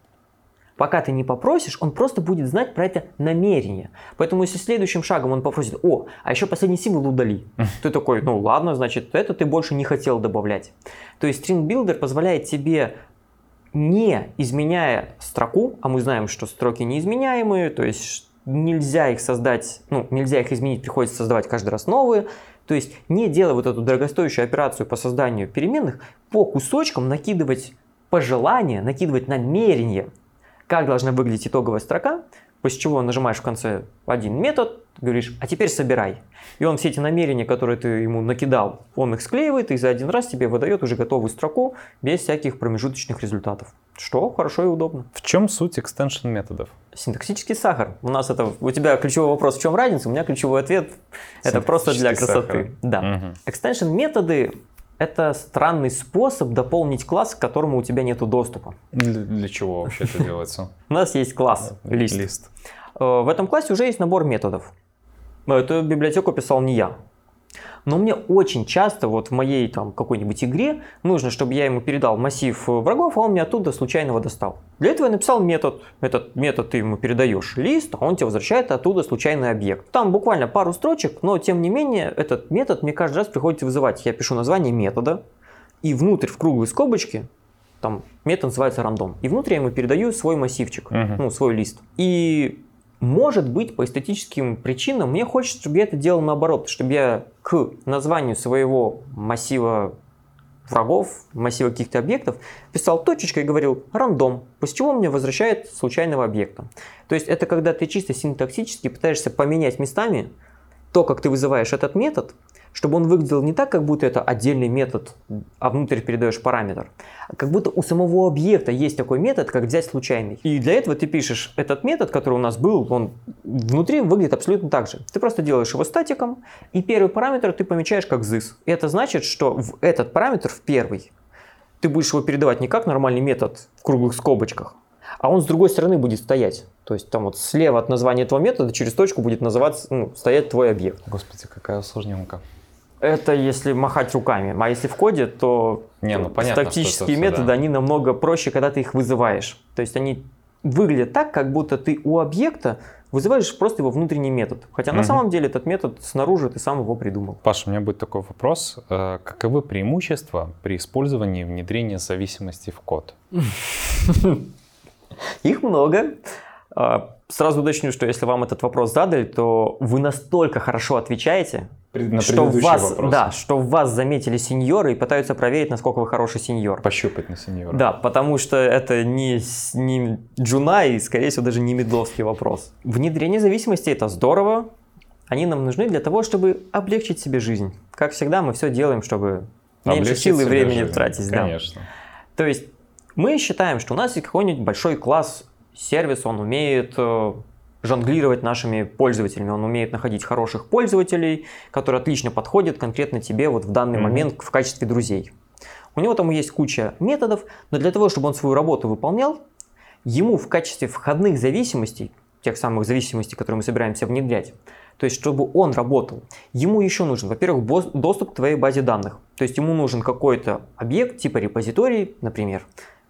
пока ты не попросишь, он просто будет знать про это намерение. Поэтому если следующим шагом он попросит, о, а еще последний символ удали, ты такой, ну ладно, значит, это ты больше не хотел добавлять. То есть String Builder позволяет тебе не изменяя строку, а мы знаем, что строки неизменяемые, то есть нельзя их создать, ну, нельзя их изменить, приходится создавать каждый раз новые. То есть не делая вот эту дорогостоящую операцию по созданию переменных, по кусочкам накидывать пожелания, накидывать намерения как должна выглядеть итоговая строка, после чего нажимаешь в конце один метод, говоришь, а теперь собирай. И он все эти намерения, которые ты ему накидал, он их склеивает и за один раз тебе выдает уже готовую строку без всяких промежуточных результатов. Что хорошо и удобно. В чем суть экстеншн методов? Синтаксический сахар. У нас это, у тебя ключевой вопрос, в чем разница, у меня ключевой ответ, это просто для красоты. Сахар. Да. Угу. Экстеншн методы это странный способ дополнить класс, к которому у тебя нет доступа. Для, для чего вообще это делается? У нас есть класс, лист. лист. Э, в этом классе уже есть набор методов. Эту библиотеку писал не я. Но мне очень часто вот в моей там какой-нибудь игре нужно, чтобы я ему передал массив врагов, а он мне оттуда случайного достал. Для этого я написал метод. Этот метод ты ему передаешь лист, а он тебе возвращает оттуда случайный объект. Там буквально пару строчек, но тем не менее этот метод мне каждый раз приходится вызывать. Я пишу название метода, и внутрь в круглой скобочке там метод называется рандом. И внутрь я ему передаю свой массивчик, uh-huh. ну, свой лист. И может быть, по эстетическим причинам мне хочется, чтобы я это делал наоборот, чтобы я к названию своего массива врагов, массива каких-то объектов, писал точечкой и говорил рандом, после чего мне возвращает случайного объекта. То есть это когда ты чисто синтаксически пытаешься поменять местами то, как ты вызываешь этот метод, чтобы он выглядел не так, как будто это отдельный метод, а внутрь передаешь параметр, а как будто у самого объекта есть такой метод, как взять случайный. И для этого ты пишешь этот метод, который у нас был, он внутри выглядит абсолютно так же. Ты просто делаешь его статиком, и первый параметр ты помечаешь как this. И это значит, что в этот параметр, в первый, ты будешь его передавать не как нормальный метод в круглых скобочках, а он с другой стороны будет стоять. То есть там вот слева от названия этого метода через точку будет называться, ну, стоять твой объект. Господи, какая усложненка. Это если махать руками. А если в коде, то Не, ну, понятно, тактические методы, да. они намного проще, когда ты их вызываешь. То есть они выглядят так, как будто ты у объекта вызываешь просто его внутренний метод. Хотя угу. на самом деле этот метод снаружи ты сам его придумал. Паша, у меня будет такой вопрос. Э, каковы преимущества при использовании внедрения зависимости в код? Их много. А, сразу уточню, что если вам этот вопрос задали, то вы настолько хорошо отвечаете, на что вас, да, что в вас заметили сеньоры и пытаются проверить, насколько вы хороший сеньор. Пощупать на сеньора. Да, потому что это не, не джуна и, скорее всего, даже не медловский вопрос. Внедрение зависимости – это здорово. Они нам нужны для того, чтобы облегчить себе жизнь. Как всегда, мы все делаем, чтобы меньше сил и времени жизнь. тратить. Конечно. Да. То есть мы считаем, что у нас есть какой-нибудь большой класс сервис, он умеет э, жонглировать нашими пользователями, он умеет находить хороших пользователей, которые отлично подходят конкретно тебе вот в данный mm-hmm. момент в качестве друзей. У него там есть куча методов, но для того, чтобы он свою работу выполнял, ему в качестве входных зависимостей, тех самых зависимостей, которые мы собираемся внедрять, то есть чтобы он работал, ему еще нужен, во-первых, доступ к твоей базе данных. То есть ему нужен какой-то объект типа репозиторий, например,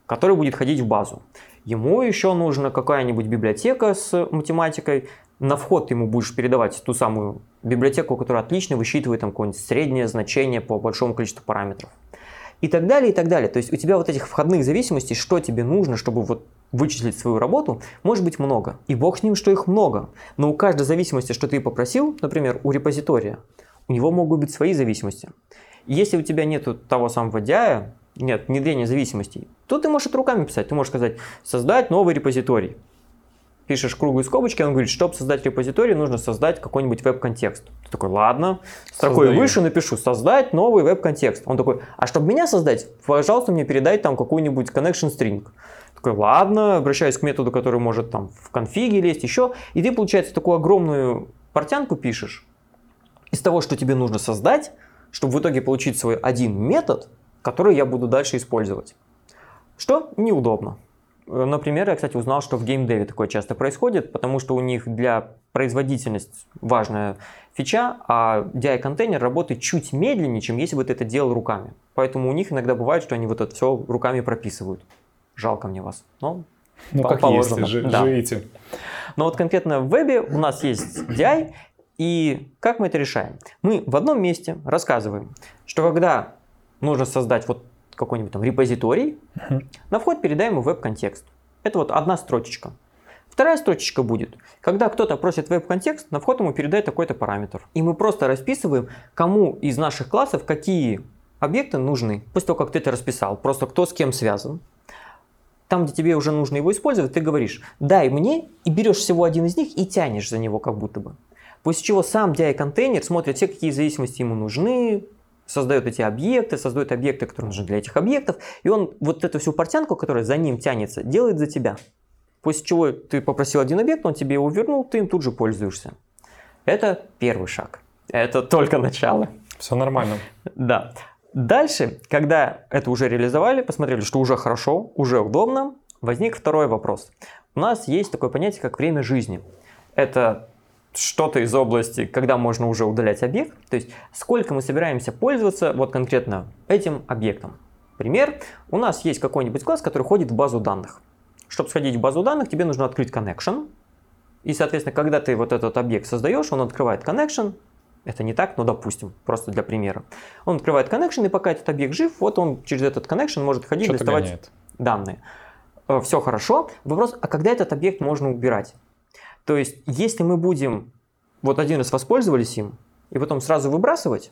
который будет ходить в базу. Ему еще нужна какая-нибудь библиотека с математикой. На вход ему будешь передавать ту самую библиотеку, которая отлично высчитывает там какое-нибудь среднее значение по большому количеству параметров. И так далее, и так далее. То есть у тебя вот этих входных зависимостей, что тебе нужно, чтобы вот вычислить свою работу, может быть много. И бог с ним, что их много. Но у каждой зависимости, что ты попросил, например, у репозитория, у него могут быть свои зависимости. Если у тебя нет того самого DI, нет внедрения зависимостей, то ты можешь это руками писать. Ты можешь сказать, создать новый репозиторий. Пишешь круглые скобочки, он говорит, чтобы создать репозиторий, нужно создать какой-нибудь веб-контекст. Ты такой, ладно, строкой Создаю. выше напишу, создать новый веб-контекст. Он такой, а чтобы меня создать, пожалуйста, мне передай там какой-нибудь connection string. Такой, ладно, обращаюсь к методу, который может там в конфиге лезть, еще. И ты, получается, такую огромную портянку пишешь из того, что тебе нужно создать, чтобы в итоге получить свой один метод, который я буду дальше использовать. Что неудобно. Например, я, кстати, узнал, что в геймдеве такое часто происходит, потому что у них для производительность важная фича, а DI-контейнер работает чуть медленнее, чем если бы ты это делал руками. Поэтому у них иногда бывает, что они вот это все руками прописывают. Жалко мне вас. Но ну, как положено. есть, жи- да. живите. Но вот конкретно в вебе у нас есть DI, и как мы это решаем? Мы в одном месте рассказываем, что когда нужно создать вот какой-нибудь там репозиторий, uh-huh. на вход передаем ему веб-контекст. Это вот одна строчечка. Вторая строчечка будет, когда кто-то просит веб-контекст, на вход ему передать такой-то параметр. И мы просто расписываем, кому из наших классов какие объекты нужны. После того, как ты это расписал, просто кто с кем связан там, где тебе уже нужно его использовать, ты говоришь, дай мне, и берешь всего один из них и тянешь за него как будто бы. После чего сам DI-контейнер смотрит все, какие зависимости ему нужны, создает эти объекты, создает объекты, которые нужны для этих объектов, и он вот эту всю портянку, которая за ним тянется, делает за тебя. После чего ты попросил один объект, он тебе его вернул, ты им тут же пользуешься. Это первый шаг. Это только начало. Все нормально. Да. Дальше, когда это уже реализовали, посмотрели, что уже хорошо, уже удобно, возник второй вопрос. У нас есть такое понятие, как время жизни. Это что-то из области, когда можно уже удалять объект, то есть сколько мы собираемся пользоваться вот конкретно этим объектом. Пример, у нас есть какой-нибудь класс, который ходит в базу данных. Чтобы сходить в базу данных, тебе нужно открыть connection, и, соответственно, когда ты вот этот объект создаешь, он открывает connection, это не так, но допустим, просто для примера. Он открывает connection, и пока этот объект жив, вот он через этот connection может ходить, доставать гоняет. данные. Э, Все хорошо. Вопрос, а когда этот объект можно убирать? То есть, если мы будем вот один раз воспользовались им, и потом сразу выбрасывать,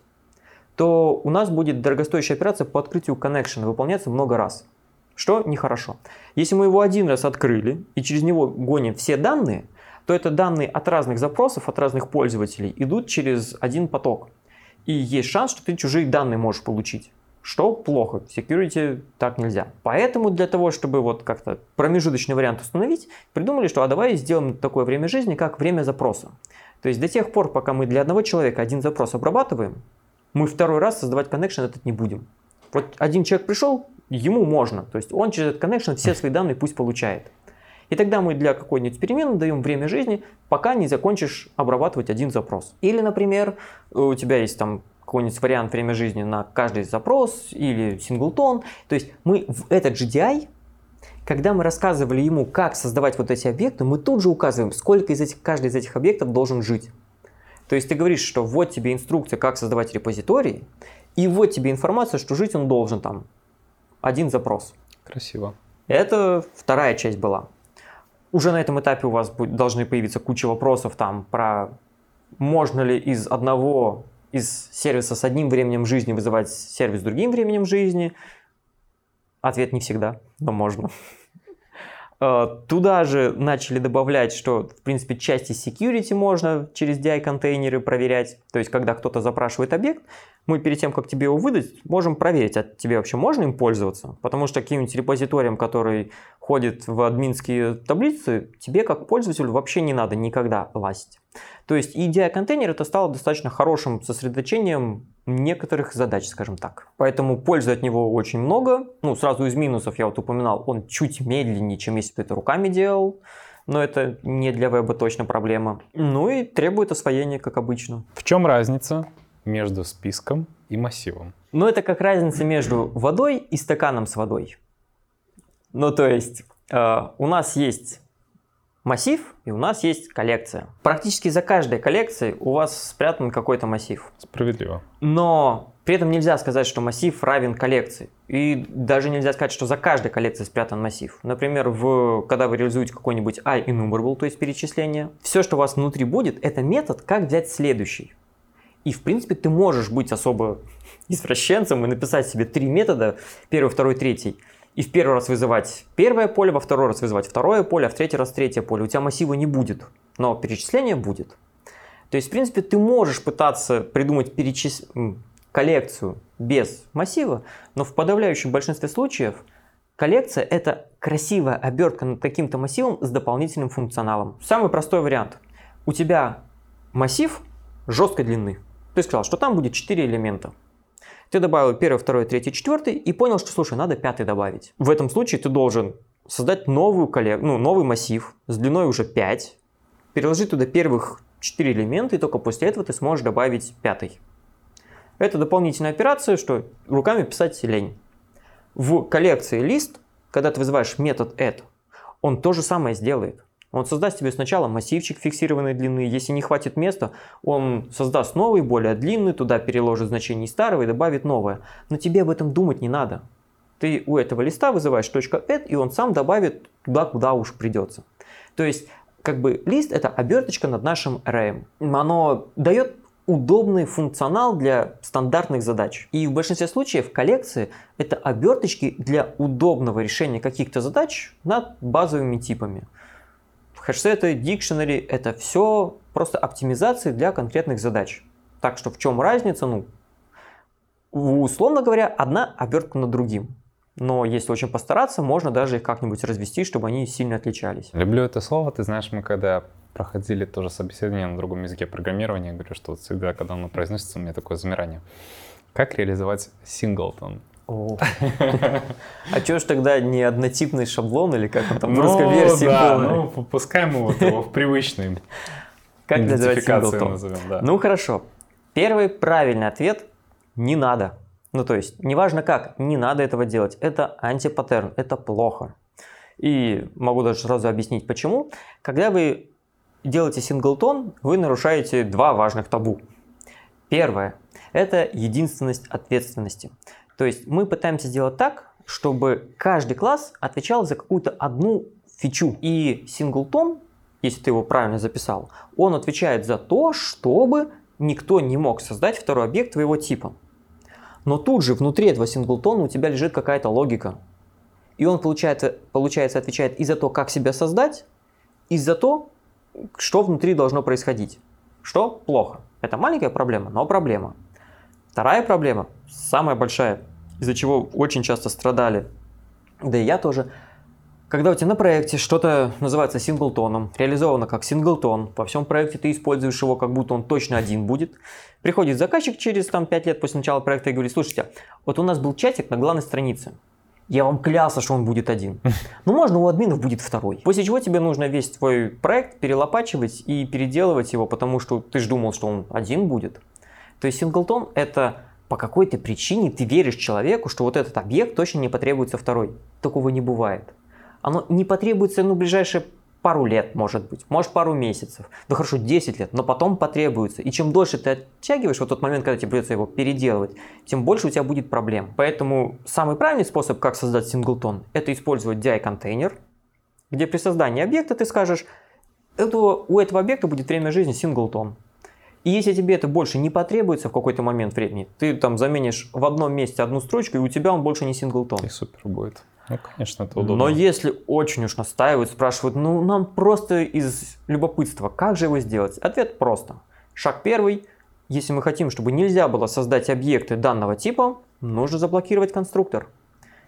то у нас будет дорогостоящая операция по открытию connection выполняться много раз. Что нехорошо. Если мы его один раз открыли и через него гоним все данные, то это данные от разных запросов, от разных пользователей идут через один поток. И есть шанс, что ты чужие данные можешь получить. Что плохо, в security так нельзя. Поэтому для того, чтобы вот как-то промежуточный вариант установить, придумали, что а давай сделаем такое время жизни, как время запроса. То есть до тех пор, пока мы для одного человека один запрос обрабатываем, мы второй раз создавать connection этот не будем. Вот один человек пришел, ему можно. То есть он через этот connection все свои данные пусть получает. И тогда мы для какой-нибудь перемены даем время жизни, пока не закончишь обрабатывать один запрос. Или, например, у тебя есть там какой-нибудь вариант время жизни на каждый запрос или синглтон. То есть мы в этот GDI, когда мы рассказывали ему, как создавать вот эти объекты, мы тут же указываем, сколько из этих, каждый из этих объектов должен жить. То есть ты говоришь, что вот тебе инструкция, как создавать репозитории, и вот тебе информация, что жить он должен там один запрос. Красиво. Это вторая часть была уже на этом этапе у вас должны появиться куча вопросов там про можно ли из одного из сервиса с одним временем жизни вызывать сервис с другим временем жизни. Ответ не всегда, но можно. Э, туда же начали добавлять, что, в принципе, части security можно через DI-контейнеры проверять. То есть, когда кто-то запрашивает объект, мы перед тем, как тебе его выдать, можем проверить, а тебе вообще можно им пользоваться. Потому что каким-нибудь репозиторием, который ходит в админские таблицы, тебе как пользователю вообще не надо никогда лазить. То есть EDI контейнер это стало достаточно хорошим сосредоточением некоторых задач, скажем так. Поэтому пользы от него очень много. Ну, сразу из минусов я вот упоминал, он чуть медленнее, чем если бы ты это руками делал. Но это не для веба точно проблема. Ну и требует освоения, как обычно. В чем разница между списком и массивом? Ну, это как разница между водой и стаканом с водой. Ну, то есть, э, у нас есть массив, и у нас есть коллекция. Практически за каждой коллекцией у вас спрятан какой-то массив. Справедливо. Но при этом нельзя сказать, что массив равен коллекции. И даже нельзя сказать, что за каждой коллекцией спрятан массив. Например, в, когда вы реализуете какой-нибудь IEnumerable, то есть перечисление, все, что у вас внутри будет, это метод, как взять следующий. И, в принципе, ты можешь быть особо извращенцем и написать себе три метода, первый, второй, третий, и в первый раз вызывать первое поле, во второй раз вызывать второе поле, а в третий раз третье поле. У тебя массива не будет, но перечисление будет. То есть, в принципе, ты можешь пытаться придумать перечис... коллекцию без массива, но в подавляющем большинстве случаев коллекция – это красивая обертка над каким-то массивом с дополнительным функционалом. Самый простой вариант. У тебя массив жесткой длины. Ты сказал, что там будет 4 элемента. Ты добавил первый, второй, третий, четвертый и понял, что, слушай, надо пятый добавить. В этом случае ты должен создать новую коллег... ну, новый массив с длиной уже 5, переложить туда первых 4 элемента, и только после этого ты сможешь добавить пятый. Это дополнительная операция, что руками писать лень. В коллекции лист, когда ты вызываешь метод add, он то же самое сделает. Он создаст тебе сначала массивчик фиксированной длины, если не хватит места, он создаст новый, более длинный, туда переложит значение старого и добавит новое. Но тебе об этом думать не надо. Ты у этого листа вызываешь .add, и он сам добавит туда, куда уж придется. То есть, как бы лист это оберточка над нашим array. Оно дает удобный функционал для стандартных задач. И в большинстве случаев коллекции это оберточки для удобного решения каких-то задач над базовыми типами. Хэшсеты, дикшенери – это все просто оптимизации для конкретных задач. Так что в чем разница? Ну, условно говоря, одна обертка над другим. Но если очень постараться, можно даже их как-нибудь развести, чтобы они сильно отличались. Люблю это слово. Ты знаешь, мы когда проходили тоже собеседование на другом языке программирования, я говорю, что вот всегда, когда оно произносится, у меня такое замирание. Как реализовать синглтон? А что ж тогда не однотипный шаблон или как он там в русской ну версии да, Ну, пускай мы вот его в привычной как назовем. Да. Ну хорошо. Первый правильный ответ – не надо. Ну то есть, неважно как, не надо этого делать. Это антипаттерн, это плохо. И могу даже сразу объяснить почему. Когда вы делаете синглтон, вы нарушаете два важных табу. Первое – это единственность ответственности. То есть мы пытаемся сделать так, чтобы каждый класс отвечал за какую-то одну фичу. И синглтон, если ты его правильно записал, он отвечает за то, чтобы никто не мог создать второй объект твоего типа. Но тут же внутри этого синглтона у тебя лежит какая-то логика. И он, получается, получается, отвечает и за то, как себя создать, и за то, что внутри должно происходить. Что плохо. Это маленькая проблема, но проблема. Вторая проблема, самая большая, из-за чего очень часто страдали, да и я тоже, когда у тебя на проекте что-то называется синглтоном, реализовано как синглтон, во всем проекте ты используешь его, как будто он точно один будет, приходит заказчик через там, 5 лет после начала проекта и говорит, слушайте, вот у нас был чатик на главной странице, я вам клялся, что он будет один. Ну, можно, у админов будет второй. После чего тебе нужно весь твой проект перелопачивать и переделывать его, потому что ты же думал, что он один будет. То есть синглтон это по какой-то причине ты веришь человеку, что вот этот объект точно не потребуется второй. Такого не бывает. Оно не потребуется, ну, ближайшие пару лет, может быть, может пару месяцев, да хорошо, 10 лет, но потом потребуется. И чем дольше ты оттягиваешь вот тот момент, когда тебе придется его переделывать, тем больше у тебя будет проблем. Поэтому самый правильный способ, как создать синглтон, это использовать DI-контейнер, где при создании объекта ты скажешь, этого, у этого объекта будет время жизни синглтон. И если тебе это больше не потребуется в какой-то момент времени, ты там заменишь в одном месте одну строчку, и у тебя он больше не синглтон. И супер будет. Ну, конечно, это удобно. Но если очень уж настаивают, спрашивают, ну, нам просто из любопытства, как же его сделать? Ответ просто. Шаг первый. Если мы хотим, чтобы нельзя было создать объекты данного типа, нужно заблокировать конструктор.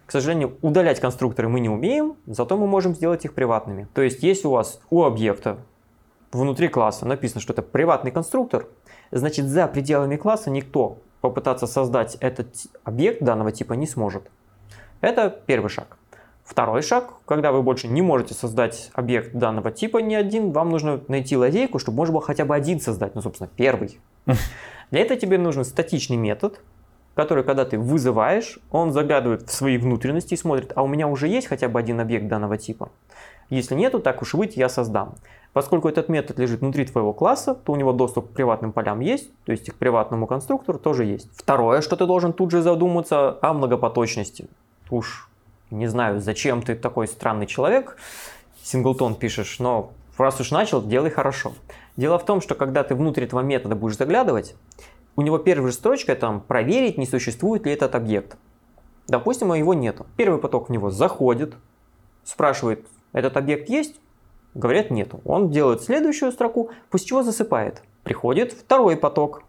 К сожалению, удалять конструкторы мы не умеем, зато мы можем сделать их приватными. То есть, если у вас у объекта внутри класса написано, что это приватный конструктор, значит за пределами класса никто попытаться создать этот объект данного типа не сможет. Это первый шаг. Второй шаг, когда вы больше не можете создать объект данного типа ни один, вам нужно найти лазейку, чтобы можно было хотя бы один создать, ну, собственно, первый. Для этого тебе нужен статичный метод, который, когда ты вызываешь, он заглядывает в свои внутренности и смотрит, а у меня уже есть хотя бы один объект данного типа. Если нету, так уж быть, я создам. Поскольку этот метод лежит внутри твоего класса, то у него доступ к приватным полям есть, то есть и к приватному конструктору тоже есть. Второе, что ты должен тут же задуматься о многопоточности. Уж не знаю, зачем ты такой странный человек, синглтон пишешь, но раз уж начал, делай хорошо. Дело в том, что когда ты внутрь этого метода будешь заглядывать, у него первая строчка там проверить, не существует ли этот объект. Допустим, его нету. Первый поток в него заходит, спрашивает, этот объект есть? Говорят, нету. Он делает следующую строку, после чего засыпает. Приходит второй поток.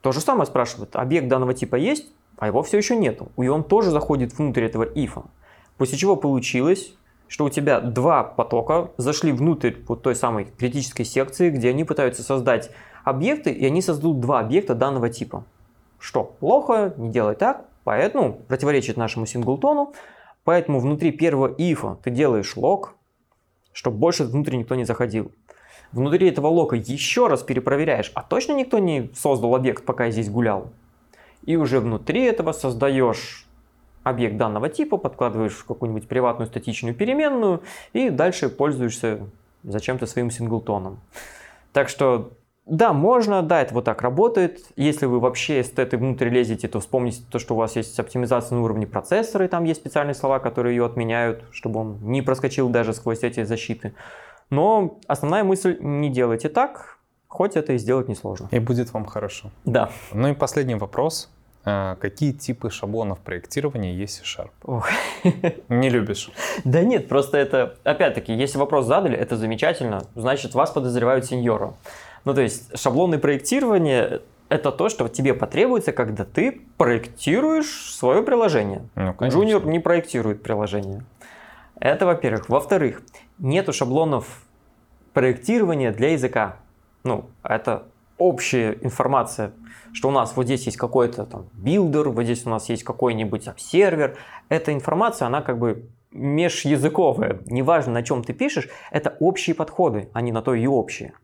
То же самое спрашивает, объект данного типа есть? А его все еще нету. И он тоже заходит внутрь этого ифа. После чего получилось, что у тебя два потока зашли внутрь вот той самой критической секции, где они пытаются создать объекты, и они создадут два объекта данного типа. Что плохо, не делай так, поэтому противоречит нашему синглтону, поэтому внутри первого ифа ты делаешь лог, чтобы больше внутрь никто не заходил. Внутри этого лока еще раз перепроверяешь, а точно никто не создал объект, пока я здесь гулял. И уже внутри этого создаешь объект данного типа, подкладываешь в какую-нибудь приватную статичную переменную и дальше пользуешься зачем-то своим синглтоном. Так что да, можно, да, это вот так работает. Если вы вообще эстеты внутрь лезете, то вспомните то, что у вас есть оптимизация на уровне процессора, и там есть специальные слова, которые ее отменяют, чтобы он не проскочил даже сквозь эти защиты. Но основная мысль, не делайте так, хоть это и сделать несложно. И будет вам хорошо. Да. Ну и последний вопрос. А, какие типы шаблонов проектирования есть в Sharp? Ох. Не любишь? Да нет, просто это, опять-таки, если вопрос задали, это замечательно, значит, вас подозревают сеньору. Ну, то есть, шаблоны проектирования это то, что тебе потребуется, когда ты проектируешь свое приложение. Ну, Junior не проектирует приложение. Это во-первых. Во-вторых, нету шаблонов проектирования для языка. Ну, это общая информация что у нас вот здесь есть какой-то там builder, вот здесь у нас есть какой-нибудь там, observer. Эта информация, она как бы межязыковая. Неважно, на чем ты пишешь, это общие подходы, а не на то и общие.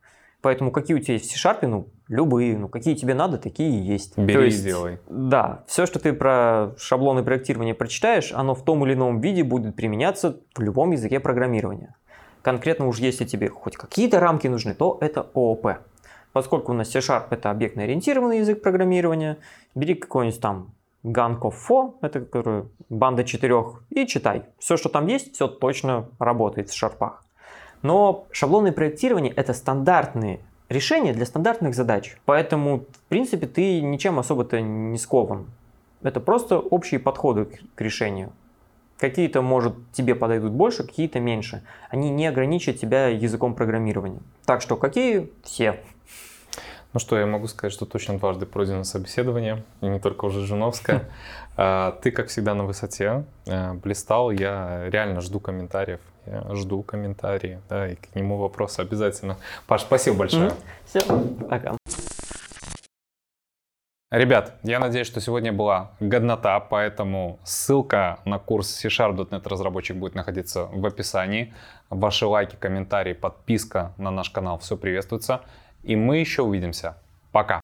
Поэтому какие у тебя есть в C-Sharp, ну, любые, ну, какие тебе надо, такие и есть. Бери То есть, и делай. Да, все, что ты про шаблоны проектирования прочитаешь, оно в том или ином виде будет применяться в любом языке программирования. Конкретно уж если тебе хоть какие-то рамки нужны, то это ООП. Поскольку у нас C-Sharp это объектно-ориентированный язык программирования, бери какой-нибудь там Gun это который, банда четырех, и читай. Все, что там есть, все точно работает в шарпах. Но шаблонное проектирование это стандартные решения для стандартных задач. Поэтому, в принципе, ты ничем особо-то не скован. Это просто общие подходы к решению. Какие-то, может, тебе подойдут больше, какие-то меньше. Они не ограничат тебя языком программирования. Так что какие? Все. Ну что, я могу сказать, что точно дважды пройдено собеседование, и не только уже Жуновская. А, ты, как всегда, на высоте, э, блистал. Я реально жду комментариев. Я жду комментарии, да, и к нему вопросы обязательно. Паш, спасибо большое. Все, пока. Ребят, я надеюсь, что сегодня была годнота, поэтому ссылка на курс C-Sharp.net разработчик будет находиться в описании. Ваши лайки, комментарии, подписка на наш канал, все приветствуется. И мы еще увидимся. Пока.